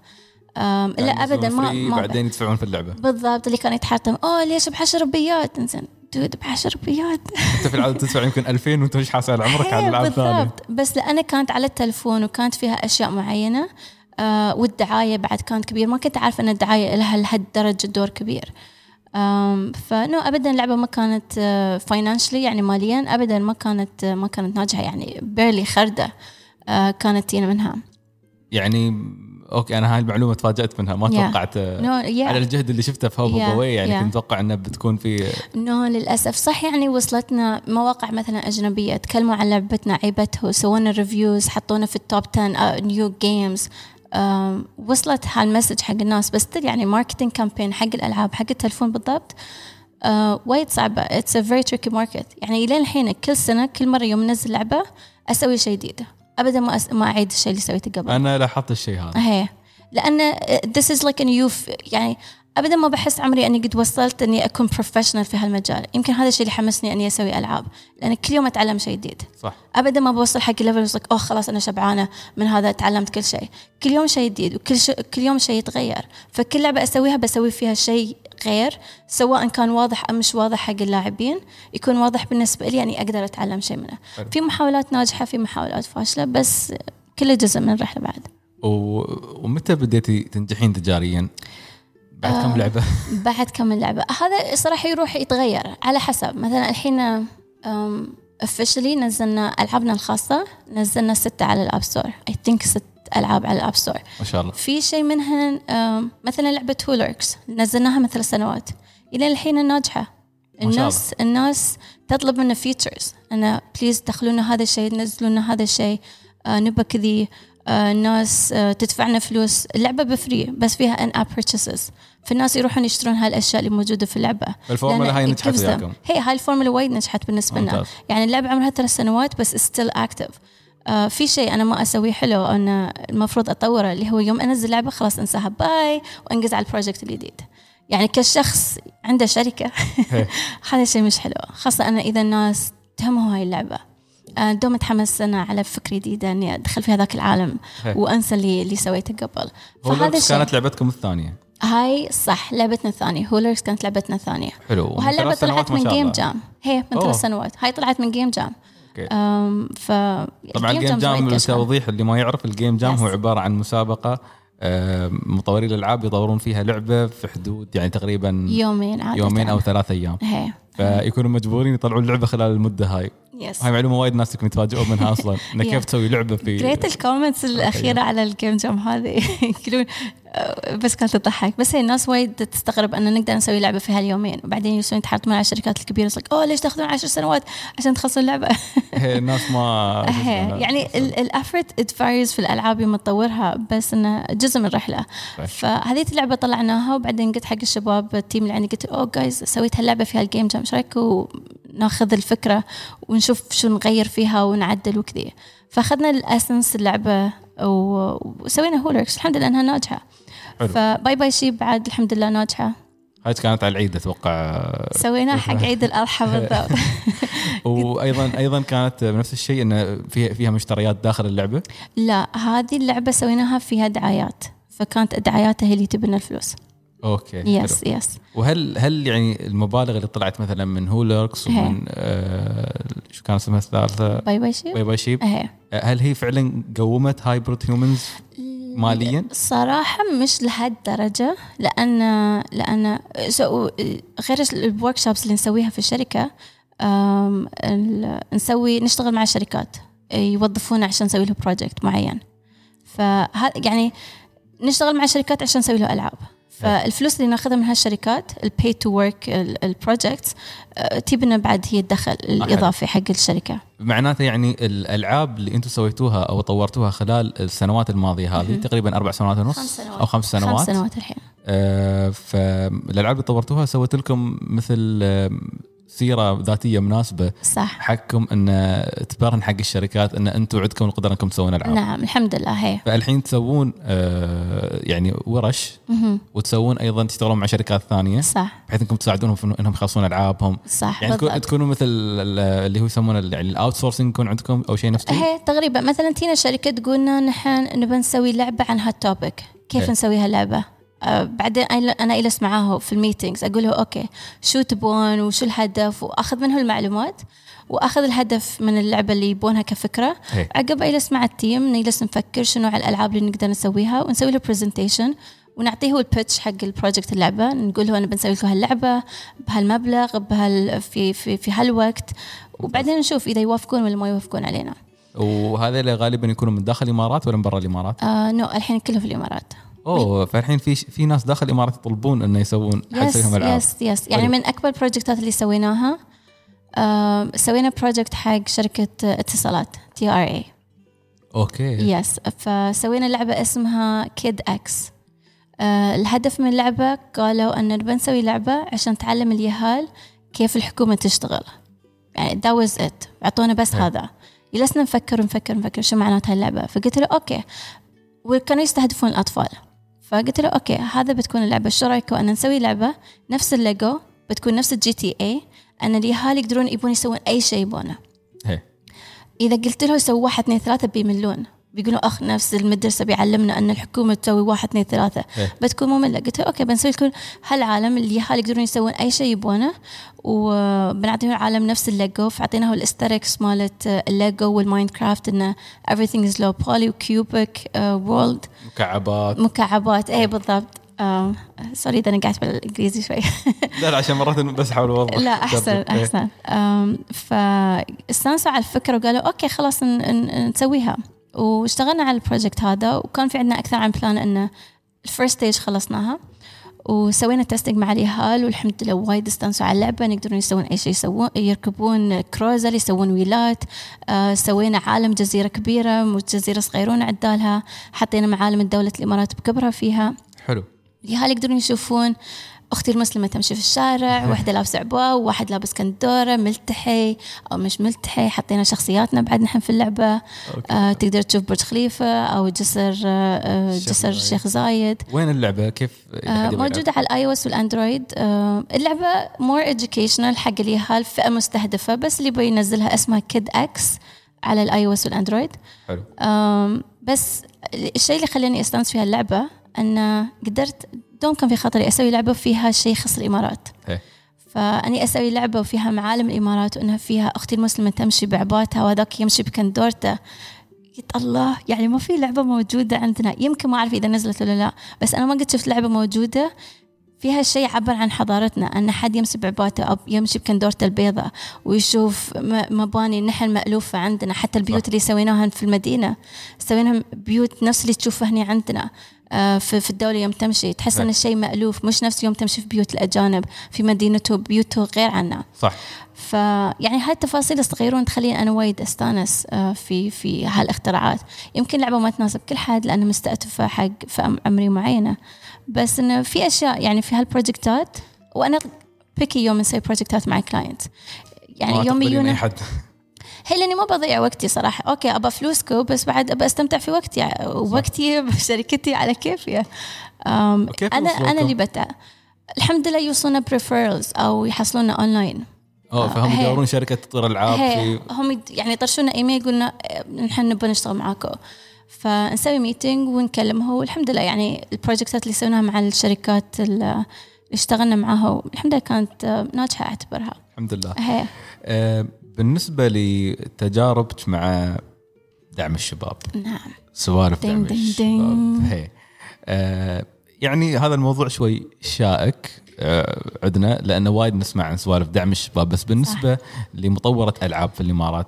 أم، لا
يعني
ابدا ما, ما
بعدين يدفعون في اللعبة.
بالضبط اللي كان يتحطم أوه ليش بعشر ربيات إنزين dude بعشر ربيات
أنت في العاده تدفع يمكن 2000 وأنت مش حاسس على عمرك على العاب ثانية.
بالضبط. بس لأنها كانت على التلفون وكانت فيها أشياء معينة آه والدعاية بعد كانت كبير ما كنت عارفة أن الدعاية لها لهالدرجة دور كبير. ف no ابدا اللعبة ما كانت financially يعني ماليا ابدا ما كانت ما كانت ناجحة يعني barely خردة آه، كانت تينا منها.
يعني okay أنا هاي المعلومة تفاجأت منها ما
Yeah.
توقعت
no
على
يا
الجهد اللي شفته في Hop
Yeah,
Hop يعني
yeah.
كنت أتوقع إنه بتكون في
no للأسف. صح يعني وصلتنا مواقع مثلا أجنبية تكلموا عن لعبتنا عيبتها وسوونا reviews حطونا في ال top 10 new games وصلت هال message حق الناس. بس يعني marketing campaign حق الألعاب حق التلفون بالضبط آه، وايد صعبة. it's a very tricky market يعني لين الحين كل سنة كل مرة يوم ننزل لعبة أسوي شيء جديد. ابدا ما أس... ما أعيد الشيء اللي سويته قبل.
أنا لاحظت الشيء هذا.
هي لأن this is like a new يعني ابدا ما بحس عمري أني قد وصلت أني أكون professional في هالمجال. يمكن هذا الشيء اللي حمسني أني أسوي ألعاب. لأن كل يوم أتعلم شيء جديد.
صح.
ابدا ما بوصل حق level أوه خلاص أنا شبعانة من هذا تعلمت كل شيء. كل يوم شيء جديد وكل ش... كل يوم شيء يتغير. فكل لعبة أسويها بسوي فيها شيء غير سواء كان واضح أم مش واضح حق اللاعبين يكون واضح بالنسبة لي أني أقدر أتعلم شيء منه
حلو.
في محاولات ناجحة في محاولات فاشلة بس كله جزء من الرحلة بعد
و... ومتى بديتي تنجحين تجاريا؟ بعد
آه.
كم لعبة؟
بعد كم اللعبة هذا صراحة يروح يتغير على حسب مثلا الحين officially نزلنا ألعابنا الخاصة نزلنا ستة على الأب ستور I think ست ألعاب على ال App Store.
ما شاء الله.
في شيء منهن مثلا لعبة هولركس نزلناها من ثلاث سنوات. إلى الحين
شاء
الناس الناس تطلب منا features أنا please دخلونا هذا الشيء نزلوا لنا هذا الشيء. آه نبى كذي. آه الناس آه تدفعنا فلوس. اللعبة ب free بس فيها in-app purchases. فالناس يروحون يشترون هالأشياء اللي موجودة في اللعبة.
الفورمولا هاي نجحت وياكم.
هي هاي الفورمولا وايد نجحت بالنسبة لنا. يعني اللعبة عمرها ثلاث سنوات بس still active آه في شيء أنا ما أسويه حلو أنا المفروض أطوره اللي هو يوم أنزل لعبة خلاص أنساها bye وأنجز على ال project الجديد. يعني كشخص عنده شركة
هي.
هذا شيء مش حلو خاصة أنا إذا الناس تهمهم هاي اللعبة. آه، دوم أتحمس أنا على فكرة جديدة إني أدخل في هذاك العالم
هي.
وأنسى اللي اللي سويته قبل. فهذا
هولرز كانت لعبتكم الثانية؟
هاي صح لعبتنا الثانية. هولرز كانت لعبتنا الثانية.
حلو.
وهاللعبه طلعت من
game.
jam هي من. ثلاث سنوات هاي طلعت من game jam
okay.
أم ف
طبعا
ال
game
jam.
للتوضيح اللي ما يعرف ال game jam
Yes.
هو عبارة عن مسابقة مطوري الألعاب يطورون فيها لعبة في حدود يعني تقريبا
يومين عادة
يومين أو ثلاث أيام
هي
فيكونوا مجبورين يطلعون اللعبة خلال المدة هاي
yes
هاي معلومة وايد ناس تكون يتفاجئون منها أصلا
إنك.
كيف تسوي لعبة في
قريت ال comments الأخيرة على ال game jam هذه يقولون بس كانت تضحك. بس هي الناس وايد تستغرب ان نقدر نسوي لعبة في هاليومين. وبعدين يجلسون يتحاربون على الشركات الكبيرة. يقول أوه ليش تاخذون عشر سنوات عشان تخلصون اللعبة؟
هي الناس ما
يعني ال effort it varies في الألعاب يوم تطورها بس إنه جزء من
الرحلة.
فهذه اللعبة طلعناها وبعدين قلت حق الشباب ال team اللي عندي قلت أوه guys سويت هاللعبة في هال game jam إيش رايكم ناخذ الفكرة ونشوف شو نغير فيها ونعدل وكذي. فأخذنا ال essence اللعبة وسوينا هولركس الحمد لله إنها ناجحة.
حلو.
ف Bye Bye Sheep بعد الحمد لله ناجحة.
هاي كانت على العيد أتوقع.
سويناها حق عيد الأضحى بالضبط.
وأيضا أيضا كانت بنفس الشيء انه فيها فيها مشتريات داخل اللعبة؟
لا هذه اللعبة سويناها فيها دعايات. فكانت دعاياتها هي اللي تبنى الفلوس.
okay
yes
حلو.
yes
وهل هل يعني المبالغ اللي طلعت مثلا من هولركس
هي.
ومن آه شو كان اسمها الثالثه
Bye Bye Sheep
Bye Bye Sheep
أهي.
هل هي فعلا قومت Hybrid Humans ماليا؟
صراحة مش لهالدرجة لأن لأن غير ال workshops اللي نسويها في الشركة نسوي نشتغل مع شركات يوظفونا عشان نسوي له project معين. فهذا يعني نشتغل مع شركات عشان نسوي له ألعاب. فالفلوس اللي ناخذها من هالشركات ال B2B work ال projects تبنى بعد هي الدخل الإضافي حق الشركة
معناته يعني الألعاب اللي أنتم سويتوها أو طورتوها خلال السنوات الماضية هذه. تقريبا أربع سنوات ونص
خمس سنوات.
أو خمس سنوات
خمس سنوات الحين
آه فالالعاب اللي طورتوها سوت لكم مثل سيرة ذاتية مناسبة
صح
حقكم إن تبرهن حق الشركات إن أنتم عندكم القدرة إنكم تسوون العاب
نعم الحمد لله هي
فالحين تسوون آه يعني ورش. وتسوون أيضا تشتغلون مع شركات ثانية
صح
بحيث إنكم تساعدونهم في إنهم يخلصون ألعابهم
صح
يعني
بالضبط.
تكونوا مثل ال- اللي هو يسمونه يعني ال outsourcing يكون عندكم أو شيء نفس كذي؟
هي تقريبا مثلا تينا شركة تقولنا نحن نبى نسوي لعبة عن هال topic كيف
إيه.
نسوي هاللعبة بعدين أنا- أنا أجلس معاه في ال meetings أقول له okay شو تبون وشو الهدف؟ وأخذ منه المعلومات وأخذ الهدف من اللعبة اللي يبونها كفكرة.
إيه.
عقب أجلس مع ال team نجلس نفكر شنو نوع الألعاب اللي نقدر نسويها ونسوي له presentation ونعطيه هو ال pitch حق ال project اللعبة. نقول له أنا بنسوي لكم هاللعبة بهالمبلغ بهال في في في هالوقت. وبعدين نشوف إذا يوافقون ولا ما يوافقون علينا.
وهذا اللي غالبا يكونوا من داخل الإمارات ولا من برا الإمارات؟
آه no الحين كله في الإمارات.
أوه فالحين في في ناس داخل الإمارات يطلبون إنه يسوون yes العاب
yes yes. يعني
حلو.
من أكبر البروجكتات اللي سويناها آه سوينا project حق شركة اتصالات TRA
okay.
yes فسوينا لعبة اسمها كيد إكس آه الهدف من اللعبة قالوا إن نبي نسوي لعبة عشان تعلم اليهال كيف الحكومة تشتغل. يعني that was it. أعطونا بس
إيه.
هذا. جلسنا نفكر نفكر نفكر شو معنات هاللعبه فقلت له okay. وكانوا يستهدفون الأطفال. فقلت له okay هذا بتكون اللعبة. شو رايكم أن نسوي لعبة نفس الليجو بتكون نفس ال GTA أن اليهال يقدرون يبون يسوون أي شيء يبونه. إذا قلت له سووا واحد اثنين ثلاثة بيملون بيقولوا أخ نفس المدرسة بيعلمنا أن الحكومة تسوي واحد اثنين ثلاثة.
إيه.
بتكون مملة. قلت okay بنسوي لكم هالعالم اللي يهال يقدرون يسوون أي شيء يبونه وبنعطيهم العالم نفس الليجو. فاعطيناه ال aesthetics مالت الليجو والماينكرافت إنه everything is low poly و cubic world
مكعبات.
مكعبات. اي بالضبط. آه، sorry إذا أنا قاعد بالإنجليزي شوي.
لا لا عشان مرات بس أحاول أوضح.
لا أحسن
إيه.
أحسن. فاستانسوا على الفكرة وقالوا okay خلاص نسويها. واشتغلنا على ال project هذا وكان في عندنا أكثر عن plan إنه ال first stage خلصناها. وسوينا testing مع اليهال والحمد لله وايد استانسوا على اللعبة يقدرون يسوون أي شيء يسوون يركبون carousel يسوون ويلات. آه سوينا عالم جزيرة كبيرة مو جزيرة صغيرونه عدالها. حطينا معالم دوله الإمارات بكبرها فيها.
حلو.
اليهال يقدرون يشوفون أختي المسلمة تمشي في الشارع واحدة لابسة عباء وواحد لابس كندورة ملتحي أو مش ملتحي حطينا شخصياتنا بعد نحن في اللعبة.
okay.
آه تقدر تشوف برج خليفة أو جسر آه جسر. الشيخ زايد.
وين اللعبة؟ كيف
آه موجودة على ال i OS والأندرويد. آه اللعبة more educational حق اليهال فئة مستهدفة بس اللي يبغى ينزلها اسمها كيد إكس على ال iOS والأندرويد.
حلو.
بس الشيء اللي خلاني أستانس في هاللعبه أن قدرت دوم كان في خاطري أسوي لعبة فيها شيء يخص الإمارات.
إيه.
فأني أسوي لعبة وفيها معالم الإمارات وإنها فيها أختي المسلمة تمشي بعباتها وهذاك يمشي بكندورته. قلت الله يعني ما في لعبة موجودة عندنا. يمكن ما أعرف إذا نزلت ولا لا بس أنا ما قد شفت لعبة موجودة فيها شيء يعبر عن حضارتنا أن حد يمشي بعباته أو يمشي بكندورته البيضاء ويشوف مباني نحن مألوفة عندنا. حتى البيوت
صح.
اللي سويناها في المدينة سويناها بيوت نفس اللي تشوفها هنا عندنا. في في الدولة يوم تمشي. تحس. إن الشيء مألوف. مش نفس يوم تمشي في بيوت الأجانب. في مدينته بيوته غير عنا.
صح.
فيعني هاي التفاصيل الصغيرة تخليني أنا وايد أستانس آه، في في هالاختراعات. يمكن لعبة ما تناسب كل حد لأنها مستهدفة حق فئة عمرية معينة. بس إنه في أشياء يعني في هالبروجكتات وأنا picky يوم نسوي بروجكتات مع client يعني يوم يجونا هي لأني ما بضيع وقتي صراحة. okay ابى فلوسكم بس بعد ابى أستمتع في وقتي. يعني وقتي بشركتي على كيفي.
أنا؟
أنا اللي بتع الحمد لله يوصلنا ب referrals أو يحصلونا اونلاين
أوه فهم. يدورون شركة تطوير
ألعاب
في
هم يعني يطرشونا إيميل يقولنا إيه، نحن نبغى نشتغل معاكم فنسوي meeting ونكلمه والحمد لله يعني البروجكتات اللي سويناها مع الشركات اللي اشتغلنا معاها الحمد لله كانت ناجحة أعتبرها.
الحمد لله.
هي.
آه، بالنسبة لتجاربك مع دعم الشباب.
نعم.
سوالف دعم
دين
الشباب.
دين.
هي. آه، يعني هذا الموضوع شوي شائك آه، عندنا لأنه وايد نسمع عن سوالف دعم الشباب. بس بالنسبة لمطورة ألعاب في الإمارات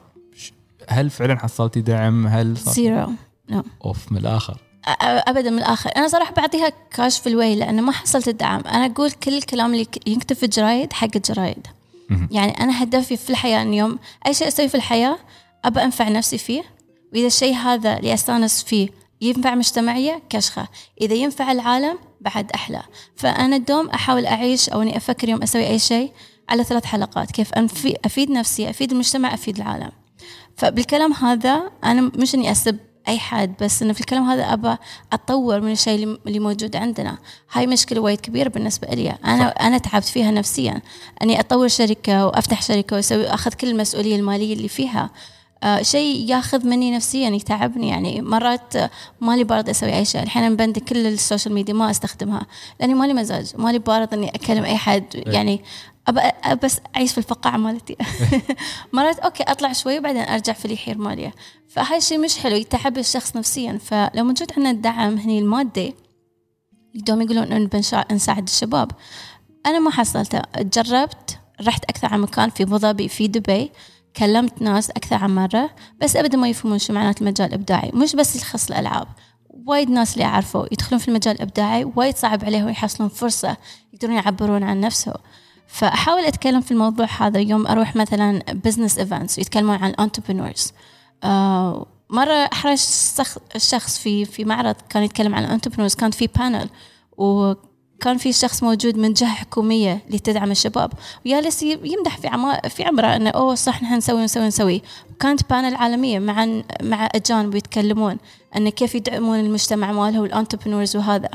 هل فعلا حصلتي دعم؟ هل
zero no
أوف من
الآخر. ابدا من الآخر. أنا صراحة بعطيها كاش في الويه لأنه ما حصلت الدعم. أنا أقول كل الكلام اللي ينكتب في الجرايد حق الجرايد. يعني أنا هدفي في الحياة إن يوم أي شيء أسويه في الحياة أبى أنفع نفسي فيه وإذا الشيء هذا اللي أستأنس فيه ينفع مجتمعية كشخة إذا ينفع العالم بعد أحلى. فأنا دوم أحاول أعيش أو إني أفكر يوم أسوي أي شيء على ثلاث حلقات كيف أنفي أفيد نفسي أفيد المجتمع أفيد العالم. فبالكلام هذا أنا مش إني أسب أي حد بس إنه في الكلام هذا أبى أطور من الشيء اللي- موجود عندنا. هاي مشكلة وايد كبيرة بالنسبة لي. أنا أنا تعبت فيها نفسيا. أني أطور شركة وأفتح شركة واسوي أخذ كل المسؤولية المالية اللي فيها. آه شيء ياخذ مني نفسيا يتعبني. يعني مرات مالي بارد أسوي أي شيء. الحين مبند كل ال social media ما أستخدمها لأني مالي مزاج. مالي بارد إني أكلم أي حد. يعني أبى بس أعيش في الفقاعة مالتي. مرات okay أطلع شوي وبعدين أرجع في الحير ماليه فهاي الشيء مش حلو يتعب الشخص نفسيا. فلو موجود عندنا الدعم هني المادي دوم يقولون انه بنشا- نساعد الشباب. أنا ما حصلته جربت رحت أكثر عن مكان في ابو ظبي في دبي. كلمت ناس أكثر عن مرة بس أبدا ما يفهمون شو معنات المجال الإبداعي. مش بس يخص الألعاب. وايد ناس اللي أعرفه يدخلون في المجال الإبداعي وايد صعب عليهم يحصلون فرصة يقدرون يعبرون عن نفسهم. فأحاول أتكلم في الموضوع هذا يوم أروح مثلا business events يتكلمون عن entrepreneurs آه مرة أحرج شخ- شخص في في معرض كان يتكلم عن ال entrepreneurs كان في panel وكان في شخص موجود من جهة حكومية لتدعم الشباب. وجالس يمدح في عما في عمره إنه أوه صح نحن نسوي نسوي نسوي. وكانت panel عالمية مع مع اجانب يتكلمون انه كيف يدعمون المجتمع ماله وال entrepreneurs وهذا.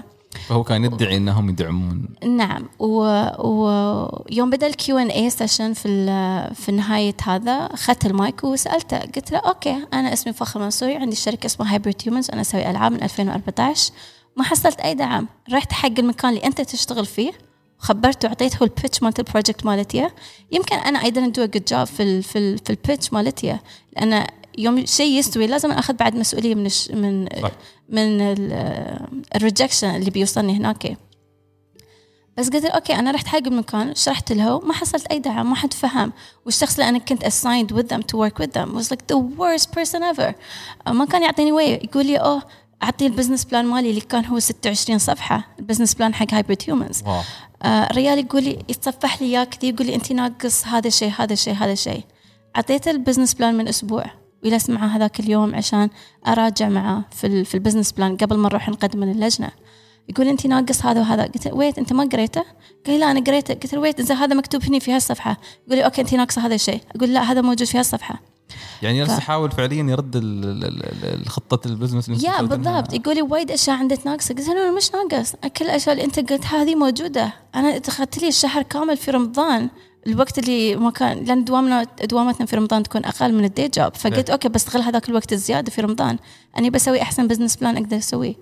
فهو كان يدعي إنهم يدعمون.
نعم. ويوم بدأ ال Q&A session في ال- في نهاية هذا أخذت المايك وسألته قلت له okay أنا اسمي فاخرة المنصوري عندي شركة اسمها Hybrid Humans أنا أسوي ألعاب من 2014 ما حصلت أي دعم. رحت حق المكان اللي أنت تشتغل فيه خبرته وعطيته ال pitch مالت ال project مالتي يمكن أنا I didn't do a good job في ال في ال في ال pitch مالتي لأن يوم شيء يستوي لازم أخذ بعد مسؤولية من الش من
صح.
من ال rejection اللي بيوصلني هناك. بس قلت okay أنا رحت حق المكان شرحت له ما حصلت أي دعم ما حد فهم. والشخص اللي أنا كنت assigned with them to work with them was like the worst person ever. ما كان يعطيني وي يقول لي أوه أعطيه ال business plan مالي اللي كان هو 26 صفحة ال business plan حق Hybrid
Humans
آه الرجال يقول لي يتصفح لي اياه كذي يقول لي انت ناقص هذا الشيء هذا الشيء هذا الشيء أعطيته ال business plan من أسبوع. وجلست معاه هذاك اليوم عشان أراجع معاه في ال في ال business plan قبل ما نروح نقدم للجنه يقول انت ناقص هذا وهذا. قلت wait أنت ما قريته؟ قال لا أنا قريته. قلت له wait اذا هذا مكتوب هنا في هالصفحة. يقول لي okay انت ناقصة هذا الشيء. أقول لا هذا موجود في هالصفحة.
يعني
ف-
يحاول فعليا يرد خطة ال business
يا بالضبط. يقول لي وايد أشياء عندك ناقصة. قلت له مش ناقص. كل الأشياء اللي أنت قلت هذه موجودة. أنا اخذت لي الشهر كامل في رمضان. الوقت اللي ما كان لأن دوامنا دوامتنا في رمضان تكون أقل من ال day job فقلت okay بستغل هذاك الوقت الزيادة في رمضان. أني بسوي أحسن business plan أقدر أسويه.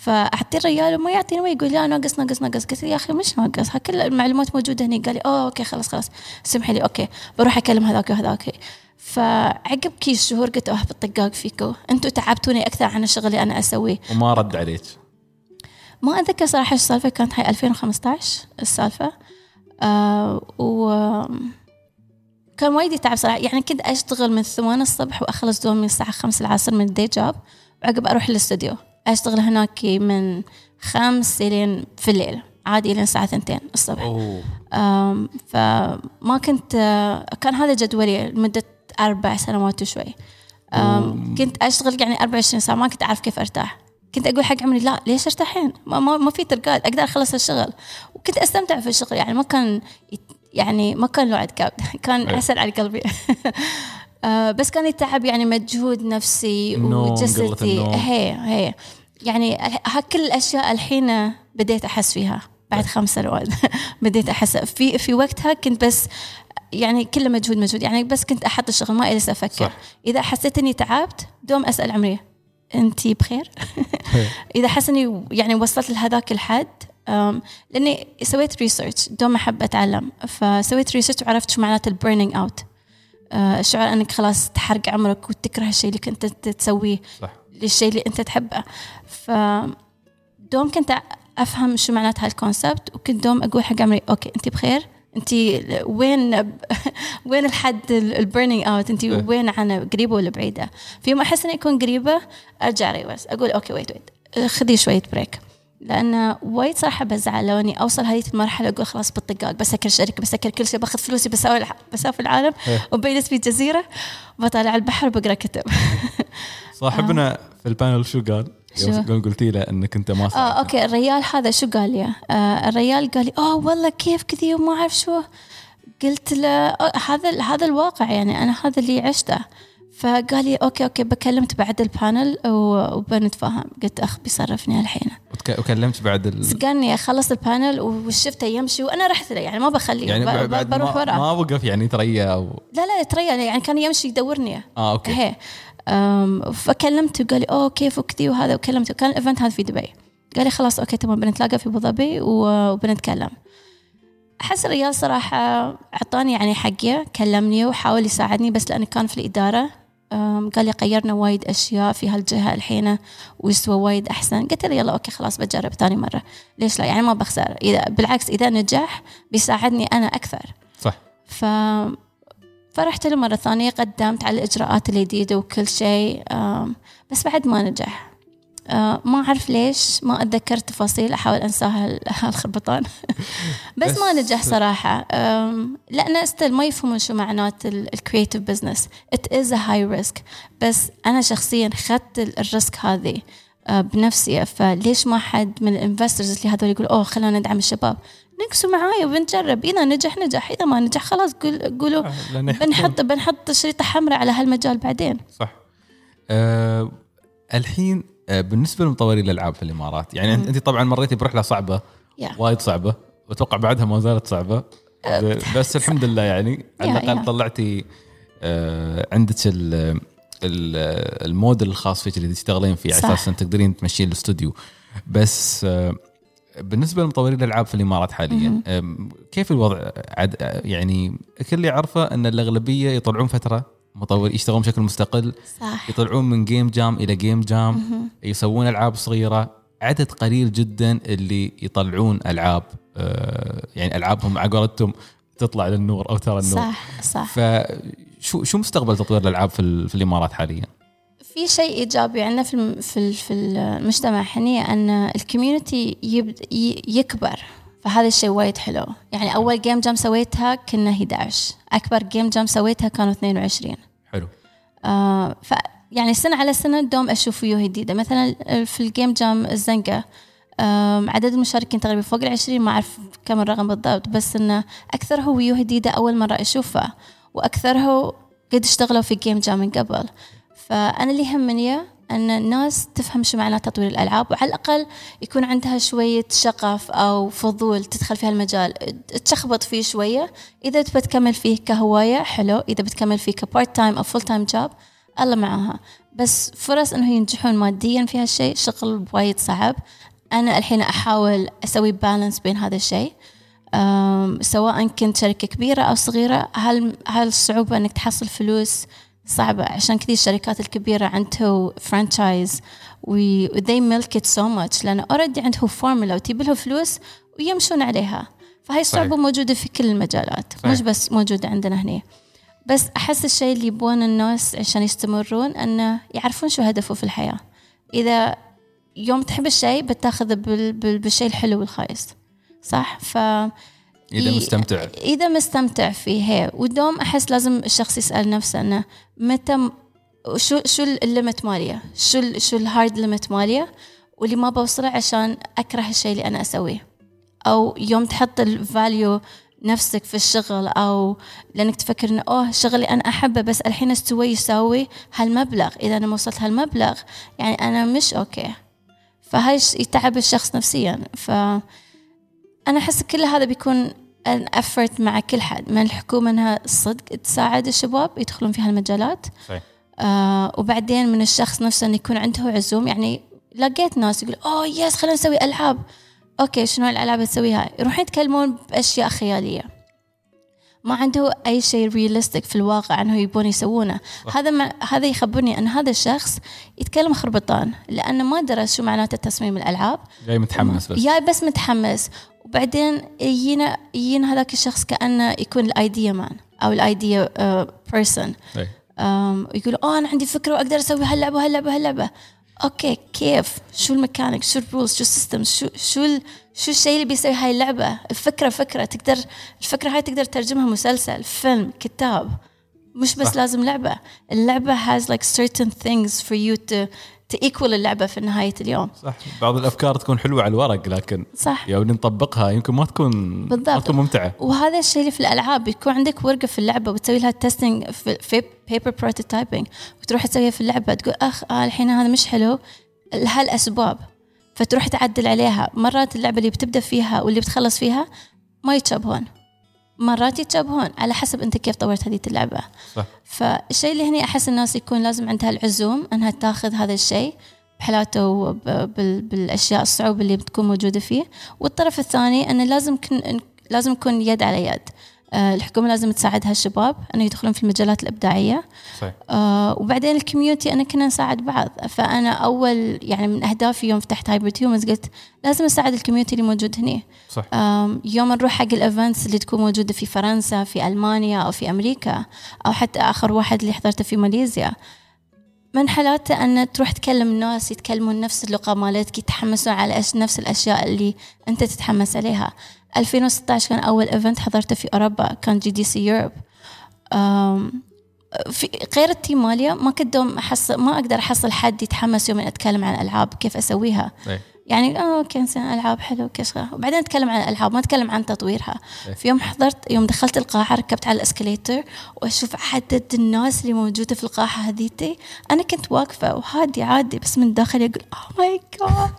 فأعطي الرجال وما يعطيني ويقول لا ناقص ناقص ناقص. قلت له يا أخي مش ناقص. كل المعلومات موجودة هني. قال لي أوه okay خلاص خلاص. سمحي لي okay. بروح أكلم هذاك وهذاك. فعقب كم شهور قلت أوه بالطقاق فيكو. أنتم تعبتوني أكثر عن الشغل اللي أنا أسويه.
وما رد عليك.
ما أتذكر صراحة إيش السالفة كانت هاي 2015 السالفة. آه و كان وايد يتعب صراحة. يعني كنت أشتغل من 8 الصبح وأخلص دوامي من الساعة 5 العصر من ال day job وعقب أروح للاستوديو أشتغل هناك من خمس لين في الليل عادي لين الساعة 2 الصبح. آم، فما كنت كان هذا جدولي لمدة أربع سنوات وشوي. كنت أشتغل يعني 24 ساعة ما كنت أعرف كيف أرتاح. كنت أقول حق عمري لا ليش أرتاحين؟ ما, ما, ما في ترقاد أقدر أخلص الشغل. وكنت أستمتع في الشغل يعني ما كان يعني ما كان له عد كاب كان. عسل على قلبي. آه، بس كان يتعب يعني مجهود نفسي وجسدي. هي هي. يعني ها كل الأشياء الحين بديت أحس فيها بعد خمس سنوات. بديت أحس. في في وقتها كنت بس يعني كله مجهود مجهود. يعني بس كنت أحط الشغل ما اجلس أفكر
صح.
إذا حسيت إني تعبت دوم أسأل عمري. أنت بخير. إذا حس إني يعني وصلت لهذاك الحد أم، لأني سويت research دوم أحب أتعلم. فسويت research وعرفت شو معناته ال burning out الشعور إنك خلاص تحرق عمرك وتكره الشيء اللي كنت تسويه
صح.
للشيء اللي أنت تحبه. ف دوم كنت أفهم شو معنات هال concept وكنت دوم أقول حق عمري okay أنت بخير. انت وين وين الحد ال burning out
انت.
وين عن قريبة ولا بعيدة؟ في يوم أحس إني أكون قريبة أرجع reverse أقول okay wait wait خذي شوية break لأن وايد صراحة بزعل لو اني أوصل هذه المرحلة أقول خلاص بالطقاق بسكر شركة بسكر كل شيء باخذ فلوسي بسافر الع- بسافر العالم.
إيه.
وبجلس في جزيره بطالع البحر وبقرأ كتب.
صاحبنا في ال panel شو قال؟
شو؟
يوم قلتي له إنك أنت ما آه.
okay الريال هذا شو قال لي؟ آه الريال قال لي اوه والله كيف كذي وما أعرف شو قلت له آه هذا هذا الواقع يعني أنا هذا اللي عشته فقال لي okay okay بكلمك بعد ال panel و- وبنتفاهم قلت أخ بيصرفني الحين
وكلمت بعد ال...
سقاني اخلص ال panel وشفته يمشي وأنا رحت له يعني ما بخليه
يعني
ب-
بعد
بروح
ما,
وراه
ما وقف يعني تريا أو
لا لا تريا يعني كان يمشي يدورني
آه okay
هي أم، فكلمته وقال لي أوه كيف وكذي وهذا. وكلمته كان ال event هذا في دبي. قال لي خلاص okay تمام بنتلاقى في أبو ظبي وبنتكلم. أحس الرجال صراحة أعطاني يعني حقي كلمني وحاول يساعدني بس لأنه كان في الإدارة. قال لي غيرنا وايد أشياء في هالجهة الحين ويسوى وايد أحسن. قلت له يلا okay خلاص بجرب ثاني مرة. ليش لا؟ يعني ما بخسر. إذا بالعكس إذا نجح بيساعدني أنا أكثر.
صح.
ف فرحت له مرة ثانية قدمت على الإجراءات الجديدة وكل شيء بس بعد ما نجح. آه، ما أعرف ليش ما أتذكر تفاصيل أحاول أنساها ال- هالخربطان. بس ما نجح صراحة. لأن still ما يفهمون شو معنات ال creative business it is a high risk. بس أنا شخصيا خدت ال- ال risk هذه. بنفسي. فليش ما حد من ال investors اللي هذول يقول أوه خلينا ندعم الشباب. نقصوا معاي وبنجرب. إذا نجح نجح. إذا ما نجح خلاص قول قولوا بنحط بنحط شريطه حمراء على هالمجال بعدين.
صح. آه الحين آه بالنسبة لمطوري الألعاب في الإمارات يعني أنت أنت طبعا مريتي برحلة صعبة
يا.
وايد صعبة. واتوقع بعدها ما زالت صعبة. بس الحمد لله يعني. على
الأقل.
طلعتي آه عندك الموديل الخاص فيك اللي تشتغلين فيه. على. أساس تقدرين تمشين الاستوديو. بس آه بالنسبة لمطورين الألعاب في الإمارات حاليا كيف الوضع؟ عد يعني كل اللي أعرفه إن الأغلبية يطلعون فترة مطور يشتغلون بشكل مستقل
صح.
يطلعون من جيم جام إلى جيم جام يسوون ألعاب صغيرة. عدد قليل جدا اللي يطلعون ألعاب آه، يعني ألعابهم على تطلع للنور أو ترى النور.
صح صح.
فشو شو مستقبل تطوير الألعاب في, في الإمارات حاليا؟
في شيء إيجابي عندنا في في ال- في المجتمع هني أن ال community يكبر. فهذا الشيء وايد حلو. يعني أول game jam سويتها كنا 11 أكبر game jam سويتها كانوا 22
حلو.
آه ف يعني سنة على سنة دوم أشوف ويوه جديدة. مثلا في ال game jam الزنقة آم، عدد المشاركين تقريبا فوق العشرين. ما أعرف كم الرقم بالضبط بس إنه أكثرها ويوه جديدة أول مرة أشوفها وأكثرها قد اشتغلوا في game jam من قبل. فأنا اللي يهمني أن الناس تفهم شو معنى تطوير الألعاب وعلى الأقل يكون عندها شوية شغف أو فضول تدخل في هالمجال. تشخبط فيه شوية. إذا تبى تكمل فيه كهواية حلو. إذا بتكمل فيه ك part time أو full time job الله معاها. بس فرص إنه ينجحون ماديا في هالشيء شغل وايد صعب. أنا الحين أحاول أسوي balance بين هذا الشيء. سواء كنت شركة كبيرة أو صغيرة هل هل الصعوبة إنك تحصل فلوس؟ صعبة عشان كذي الشركات الكبيرة عندها franchise و they milk it so much لأن already عندهم فورمولا وتجيب لهم فلوس ويمشون عليها. فهاي الصعوبة موجودة في كل المجالات صحيح. مش بس موجودة عندنا هنا. بس أحس الشيء اللي يبون الناس عشان يستمرون أنه يعرفون شو هدفه في الحياة. إذا يوم تحب الشيء بتاخذ بالشيء الحلو والخايس. صح؟ ف
إذا مستمتع.
إذا مستمتع فيه هي. ودوم أحس لازم الشخص يسأل نفسه إنه متى شو شو ال limit ماليه شو شو ال hard limit ماليه واللي ما بوصله عشان أكره الشيء اللي أنا أسويه. أو يوم تحط ال value نفسك في الشغل أو لأنك تفكر إنه أوه شغلي أنا أحبه بس الحين إيش تسوي يساوي هالمبلغ. إذا أنا ما وصلت هالمبلغ يعني أنا مش okay فهاي يتعب الشخص نفسيا. ف أنا أحس كل هذا بيكون an effort مع كل حد من الحكومة إنها صدق تساعد الشباب يدخلون في هالمجالات. صحيح. آه وبعدين من الشخص نفسه إنه يكون عنده عزوم يعني لقيت ناس يقول oh yes خلينا نسوي ألعاب. okay شنو الألعاب اللي تسويها؟ يروحون يتكلمون بأشياء خيالية. ما عنده أي شيء realistic في الواقع إنه يبون يسوونه. هذا ما هذا يخبرني إن هذا الشخص يتكلم خربطان لأنه ما درس شو معناته تصميم الالعاب
جاي متحمس بس.
جاي بس متحمس. وبعدين يجينا يجينا هذاك الشخص كأنه يكون ال idea man أو ال idea person يقول oh أنا عندي فكرة وأقدر أسوي هاللعبة وهاللعبة وهاللعبة. okay كيف؟ شو الميكانيك؟ شو ال rules؟ شو ال system؟ شو شو شو الشيء اللي بيسوي هاي اللعبة؟ الفكرة فكرة. تقدر الفكرة هاي تقدر تترجمها مسلسل فيلم كتاب. مش بس صح. لازم لعبة. اللعبة has like certain things for you to to call اللعبة في نهاية اليوم.
صح. بعض الأفكار تكون حلوة على الورق لكن
صح.
يوم نطبقها يمكن ما تكون بالضبط. ما تكون ممتعة.
وهذا الشيء اللي في الألعاب يكون عندك ورقة في اللعبة وتسوي لها testing في paper prototyping وتروح تسويها في اللعبة تقول أخ آه الحين هذا مش حلو. لهالاسباب فتروح تعدل عليها. مرات اللعبة اللي بتبدأ فيها واللي بتخلص فيها ما يتشابهون. مرات يتشابهون على حسب أنت كيف طورت هذه اللعبة. صح. فالشيء اللي هني أحس الناس يكون لازم عندها العزوم إنها تاخذ هذا الشيء بحالاته بالأشياء الصعوبة اللي بتكون موجودة فيه. والطرف الثاني إنه لازم كن لازم يكون يد على يد. الحكومة لازم تساعد هالشباب إنه يدخلون في المجالات الإبداعية. صحيح. آه وبعدين ال community أنا كنا نساعد بعض. فأنا أول يعني من أهدافي يوم فتحت Hybrid Humans قلت لازم أساعد ال community اللي موجود هنا صح. آه يوم نروح حق ال events اللي تكون موجودة في فرنسا في ألمانيا أو في أمريكا أو حتى آخر واحد اللي حضرته في ماليزيا. من حالاته أن تروح تكلم الناس يتكلمون نفس اللغة مالتك يتحمسون على نفس الأشياء اللي أنت تتحمس عليها. 2016 كان أول event حضرته في أوروبا كان GDC Europe في غير ال team ماليا ما كنت أحصل ما أقدر أحصل حد يتحمس يوم أتكلم عن الألعاب كيف أسويها. أي. يعني آه كان ألعاب حلو كشغة وبعدين أتكلم عن الالعاب ما أتكلم عن تطويرها. إيه. في يوم حضرت يوم دخلت القاعه ركبت على ال escalator وأشوف عدد الناس اللي موجودة في القاعه هذيتي. أنا كنت واقفة وهادي عادي بس من داخلي أقول oh my god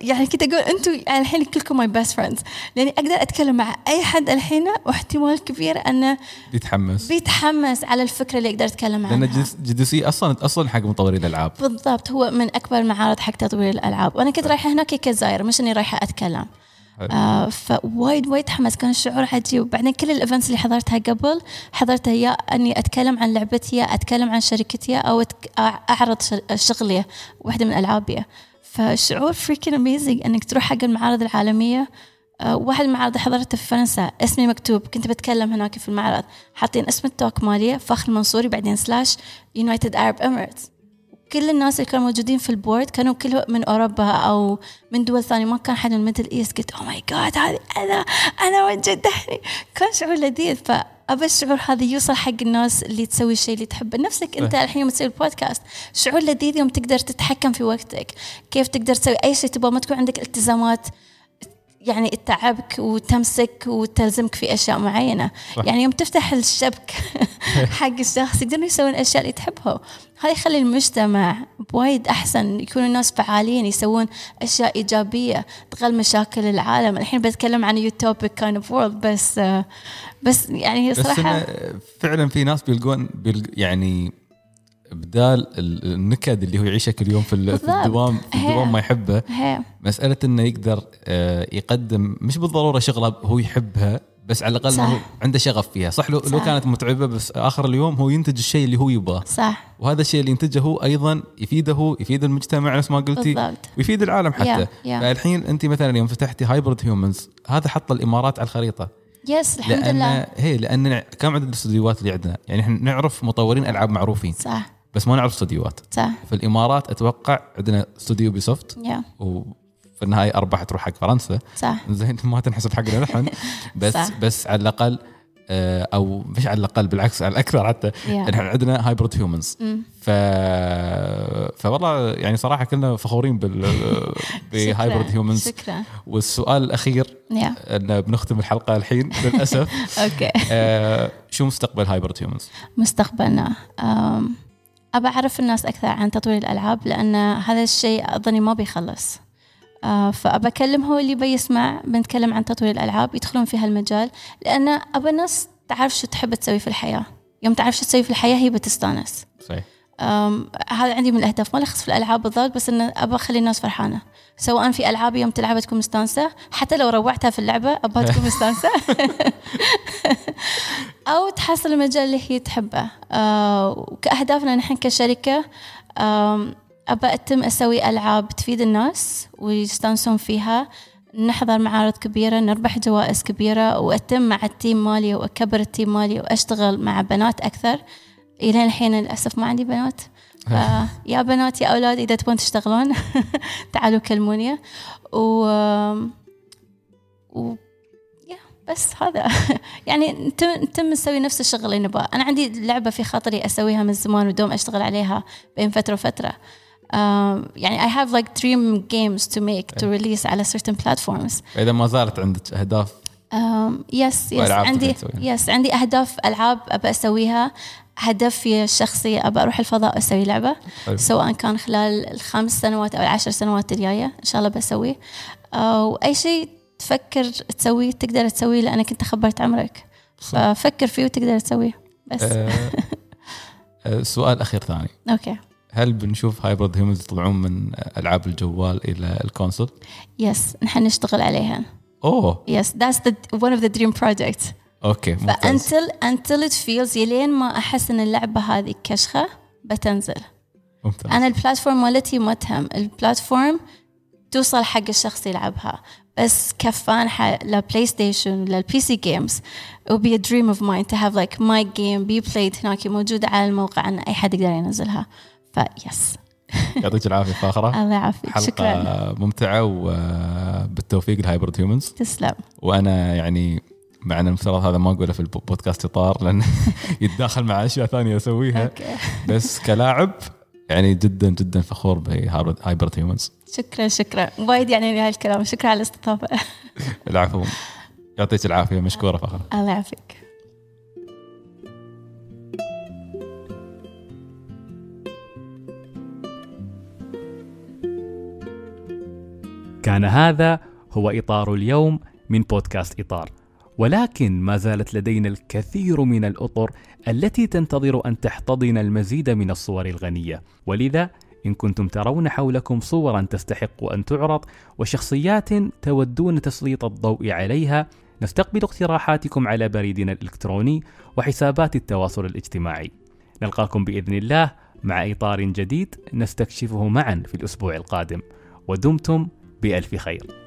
يعني كنت أقول أنتم يعني الحين كلكم my best friends لأني أقدر أتكلم مع أي حد الحين واحتمال كبير أنه
بيتحمس.
بيتحمس على الفكرة اللي أقدر اتكلم عنها.
لأن جي أصلا أصلا حق مطوري الألعاب.
بالضبط هو من أكبر المعارض حق تطوير الألعاب. وأنا كنت رايحة هناك كزاير مش إني رايحة أتكلم. آه فوايد وايد حمس كان الشعور عجيب. وبعدين كل ال events اللي حضرتها قبل حضرتها يا إني أتكلم عن لعبتي يا أتكلم عن شركتي أو أعرض شغلي واحدة من ألعابي. فشعور freaking amazing إنك تروح حق المعارض العالمية. آه واحد المعارض حضرته في فرنسا اسمي مكتوب. كنت بتكلم هناك في المعرض. حاطين اسم ال talk مالي فاخرة المنصوري بعدين slash United Arab Emirates كل الناس اللي كانوا موجودين في ال board كانوا كلهم من أوروبا أو من دول ثانية. ما كان حد من ال Middle East قلت oh my god هذه أنا أنا وجدتني كان شعور لذيذ. فابى الشعور هذا يوصل حق الناس اللي تسوي الشيء اللي تحبه. نفسك أنت الحين يوم تسوي البودكاست شعور لذيذ يوم تقدر تتحكم في وقتك. كيف تقدر تسوي أي شيء تبغى ما تكون عندك التزامات يعني تتعبك وتمسك وتلزمك في أشياء معينة. صح. يعني يوم تفتح الشبك حق الشخص يقدرون يسوون الاشياء اللي تحبها. هذا يخلي المجتمع بوايد أحسن يكونوا الناس فعالين يسوون أشياء إيجابية تغل مشاكل العالم. الحين بتكلم عن utopic kind of world بس بس يعني
بس
صراحة
إنه فعلا في ناس بيلقون بيلق يعني بدال ال- النكد اللي هو يعيشه كل يوم في. الدوام في. الدوام ما يحبه. مسألة إنه يقدر آه، يقدم مش بالضرورة شغلة هو يحبها بس على الأقل
صح.
هو عنده شغف فيها. صح لو, لو
صح.
كانت متعبة بس آخر اليوم هو ينتج الشيء اللي هو يبغاه.
صح.
وهذا الشيء اللي ينتجه هو أيضا يفيده هو يفيد المجتمع نفس ما قلتي
بالضبط.
ويفيد العالم حتى.
Yeah, yeah.
فالحين أنت مثلا يوم فتحتي Hybrid Humans هذا حط الإمارات على الخريطة.
يس الحمد
لأن
لله.
هي لأن كم عدد الاستديوهات اللي عندنا؟ يعني إحنا نعرف مطورين ألعاب معروفين.
صح.
بس ما نعرف استديوهات
صح.
في الإمارات أتوقع عندنا استوديو يوبيسوفت
يا
وفي النهاية أرباح تروح حق فرنسا.
صح.
زين ما تنحسب حقنا نحن. بس
صح.
بس على الأقل آه، أو مش على الأقل بالعكس على الأكثر حتى. إحنا عندنا Hybrid Humans
مم.
ف فوالله يعني صراحة كلنا فخورين بال ب
Hybrid.
Humans
شكرا.
والسؤال الأخير
يا
إن بنختم الحلقة الحين للأسف.
okay
آه، شو مستقبل Hybrid Humans؟
مستقبلنا؟ أم، أبى أعرف الناس أكثر عن تطوير الألعاب لأن هذا الشيء أظني ما بيخلص. أه، فأبى أكلم هو اللي بيسمع بنتكلم عن تطوير الألعاب يدخلون في هالمجال لأن أبى الناس تعرف شو تحب تسوي في الحياة. يوم تعرف شو تسوي في الحياة هي بتستانس.
صحيح.
هذا عندي من الأهداف. ما لخص في الألعاب بالضبط بس إنه أبى أخلي الناس فرحانة. سواء في ألعاب يوم تلعبها تكون مستانسة حتى لو روعتها في اللعبة أبغى تكون مستانسة. أو تحصل المجال اللي هي تحبه. أه، وكأهدافنا نحن كشركة أم، أبى أتم أسوي ألعاب تفيد الناس ويستانسون فيها نحضر معارض كبيرة نربح جوائز كبيرة وأتم مع ال team مالي وأكبر ال team مالي وأشتغل مع بنات أكثر. إلى الحين للأسف ما عندي بنات. ف- يا بنات يا أولاد إذا تبون تشتغلون تعالوا كلموني. و و بس هذا. يعني نتم نتم نسوي نفس الشغل اللي نبغاه. أنا عندي لعبة في خاطري أسويها من زمان ودوم أشتغل عليها بين فترة وفترة. um, يعني I have like dream games to make to release على certain platforms.
إذا ما زالت عندك أهداف.
yes yes
وألعاب
عندي. yes عندي أهداف ألعاب ابى أسويها. هدفي الشخصي أبى أروح الفضاء أسوي لعبة.
حلو.
سواء كان خلال الخمس سنوات أو العشر سنوات الجاية إن شاء الله بسويه. أو أي شيء تفكر تسويه تقدر تسويه لأنك أنت خبرت عمرك. ففكر فيه وتقدر تسويه. بس.
آه، آه، سؤال أخير ثاني.
okay.
هل بنشوف Hybrid Humans يطلعون من ألعاب الجوال إلى ال
console؟ yes نحن نشتغل عليها.
أوه.
yes that's the one of the dream projects.
okay ف
until until it feels يلين ما أحس إن اللعبة هذه كشخة بتنزل.
ممتاز.
أنا ال platform مالتي ما تهم. ال platform توصل حق الشخص يلعبها. بس ك fan ل PlayStation لل PC games it would be a dream of mine to have like my game be played هناك موجودة على الموقع إن أي حد يقدر ينزلها. ف yes
يعطيك العافية فاخرة.
الله يعافيك. شكرا.
ممتعة وبالتوفيق ل Hybrid Humans
تسلم.
وأنا يعني مع ان المفترض هذا ما أقوله في البودكاست اطار لأن يتداخل مع أشياء ثانية أسويها.
okay.
بس كلاعب يعني جدا جدا فخور ب Hybrid Humans
شكرا شكرا. وايد يعني لي هالكلام. شكرا على الاستضافة.
العفو. يعطيك العافية. مشكورة فخره
الله يعافيك.
كان هذا هو إطار اليوم من بودكاست إطار. ولكن ما زالت لدينا الكثير من الأطر التي تنتظر أن تحتضن المزيد من الصور الغنية. ولذا إن كنتم ترون حولكم صورا تستحق أن تعرض وشخصيات تودون تسليط الضوء عليها نستقبل اقتراحاتكم على بريدنا الإلكتروني وحسابات التواصل الاجتماعي. نلقاكم بإذن الله مع إطار جديد نستكشفه معا في الأسبوع القادم. ودمتم بألف خير.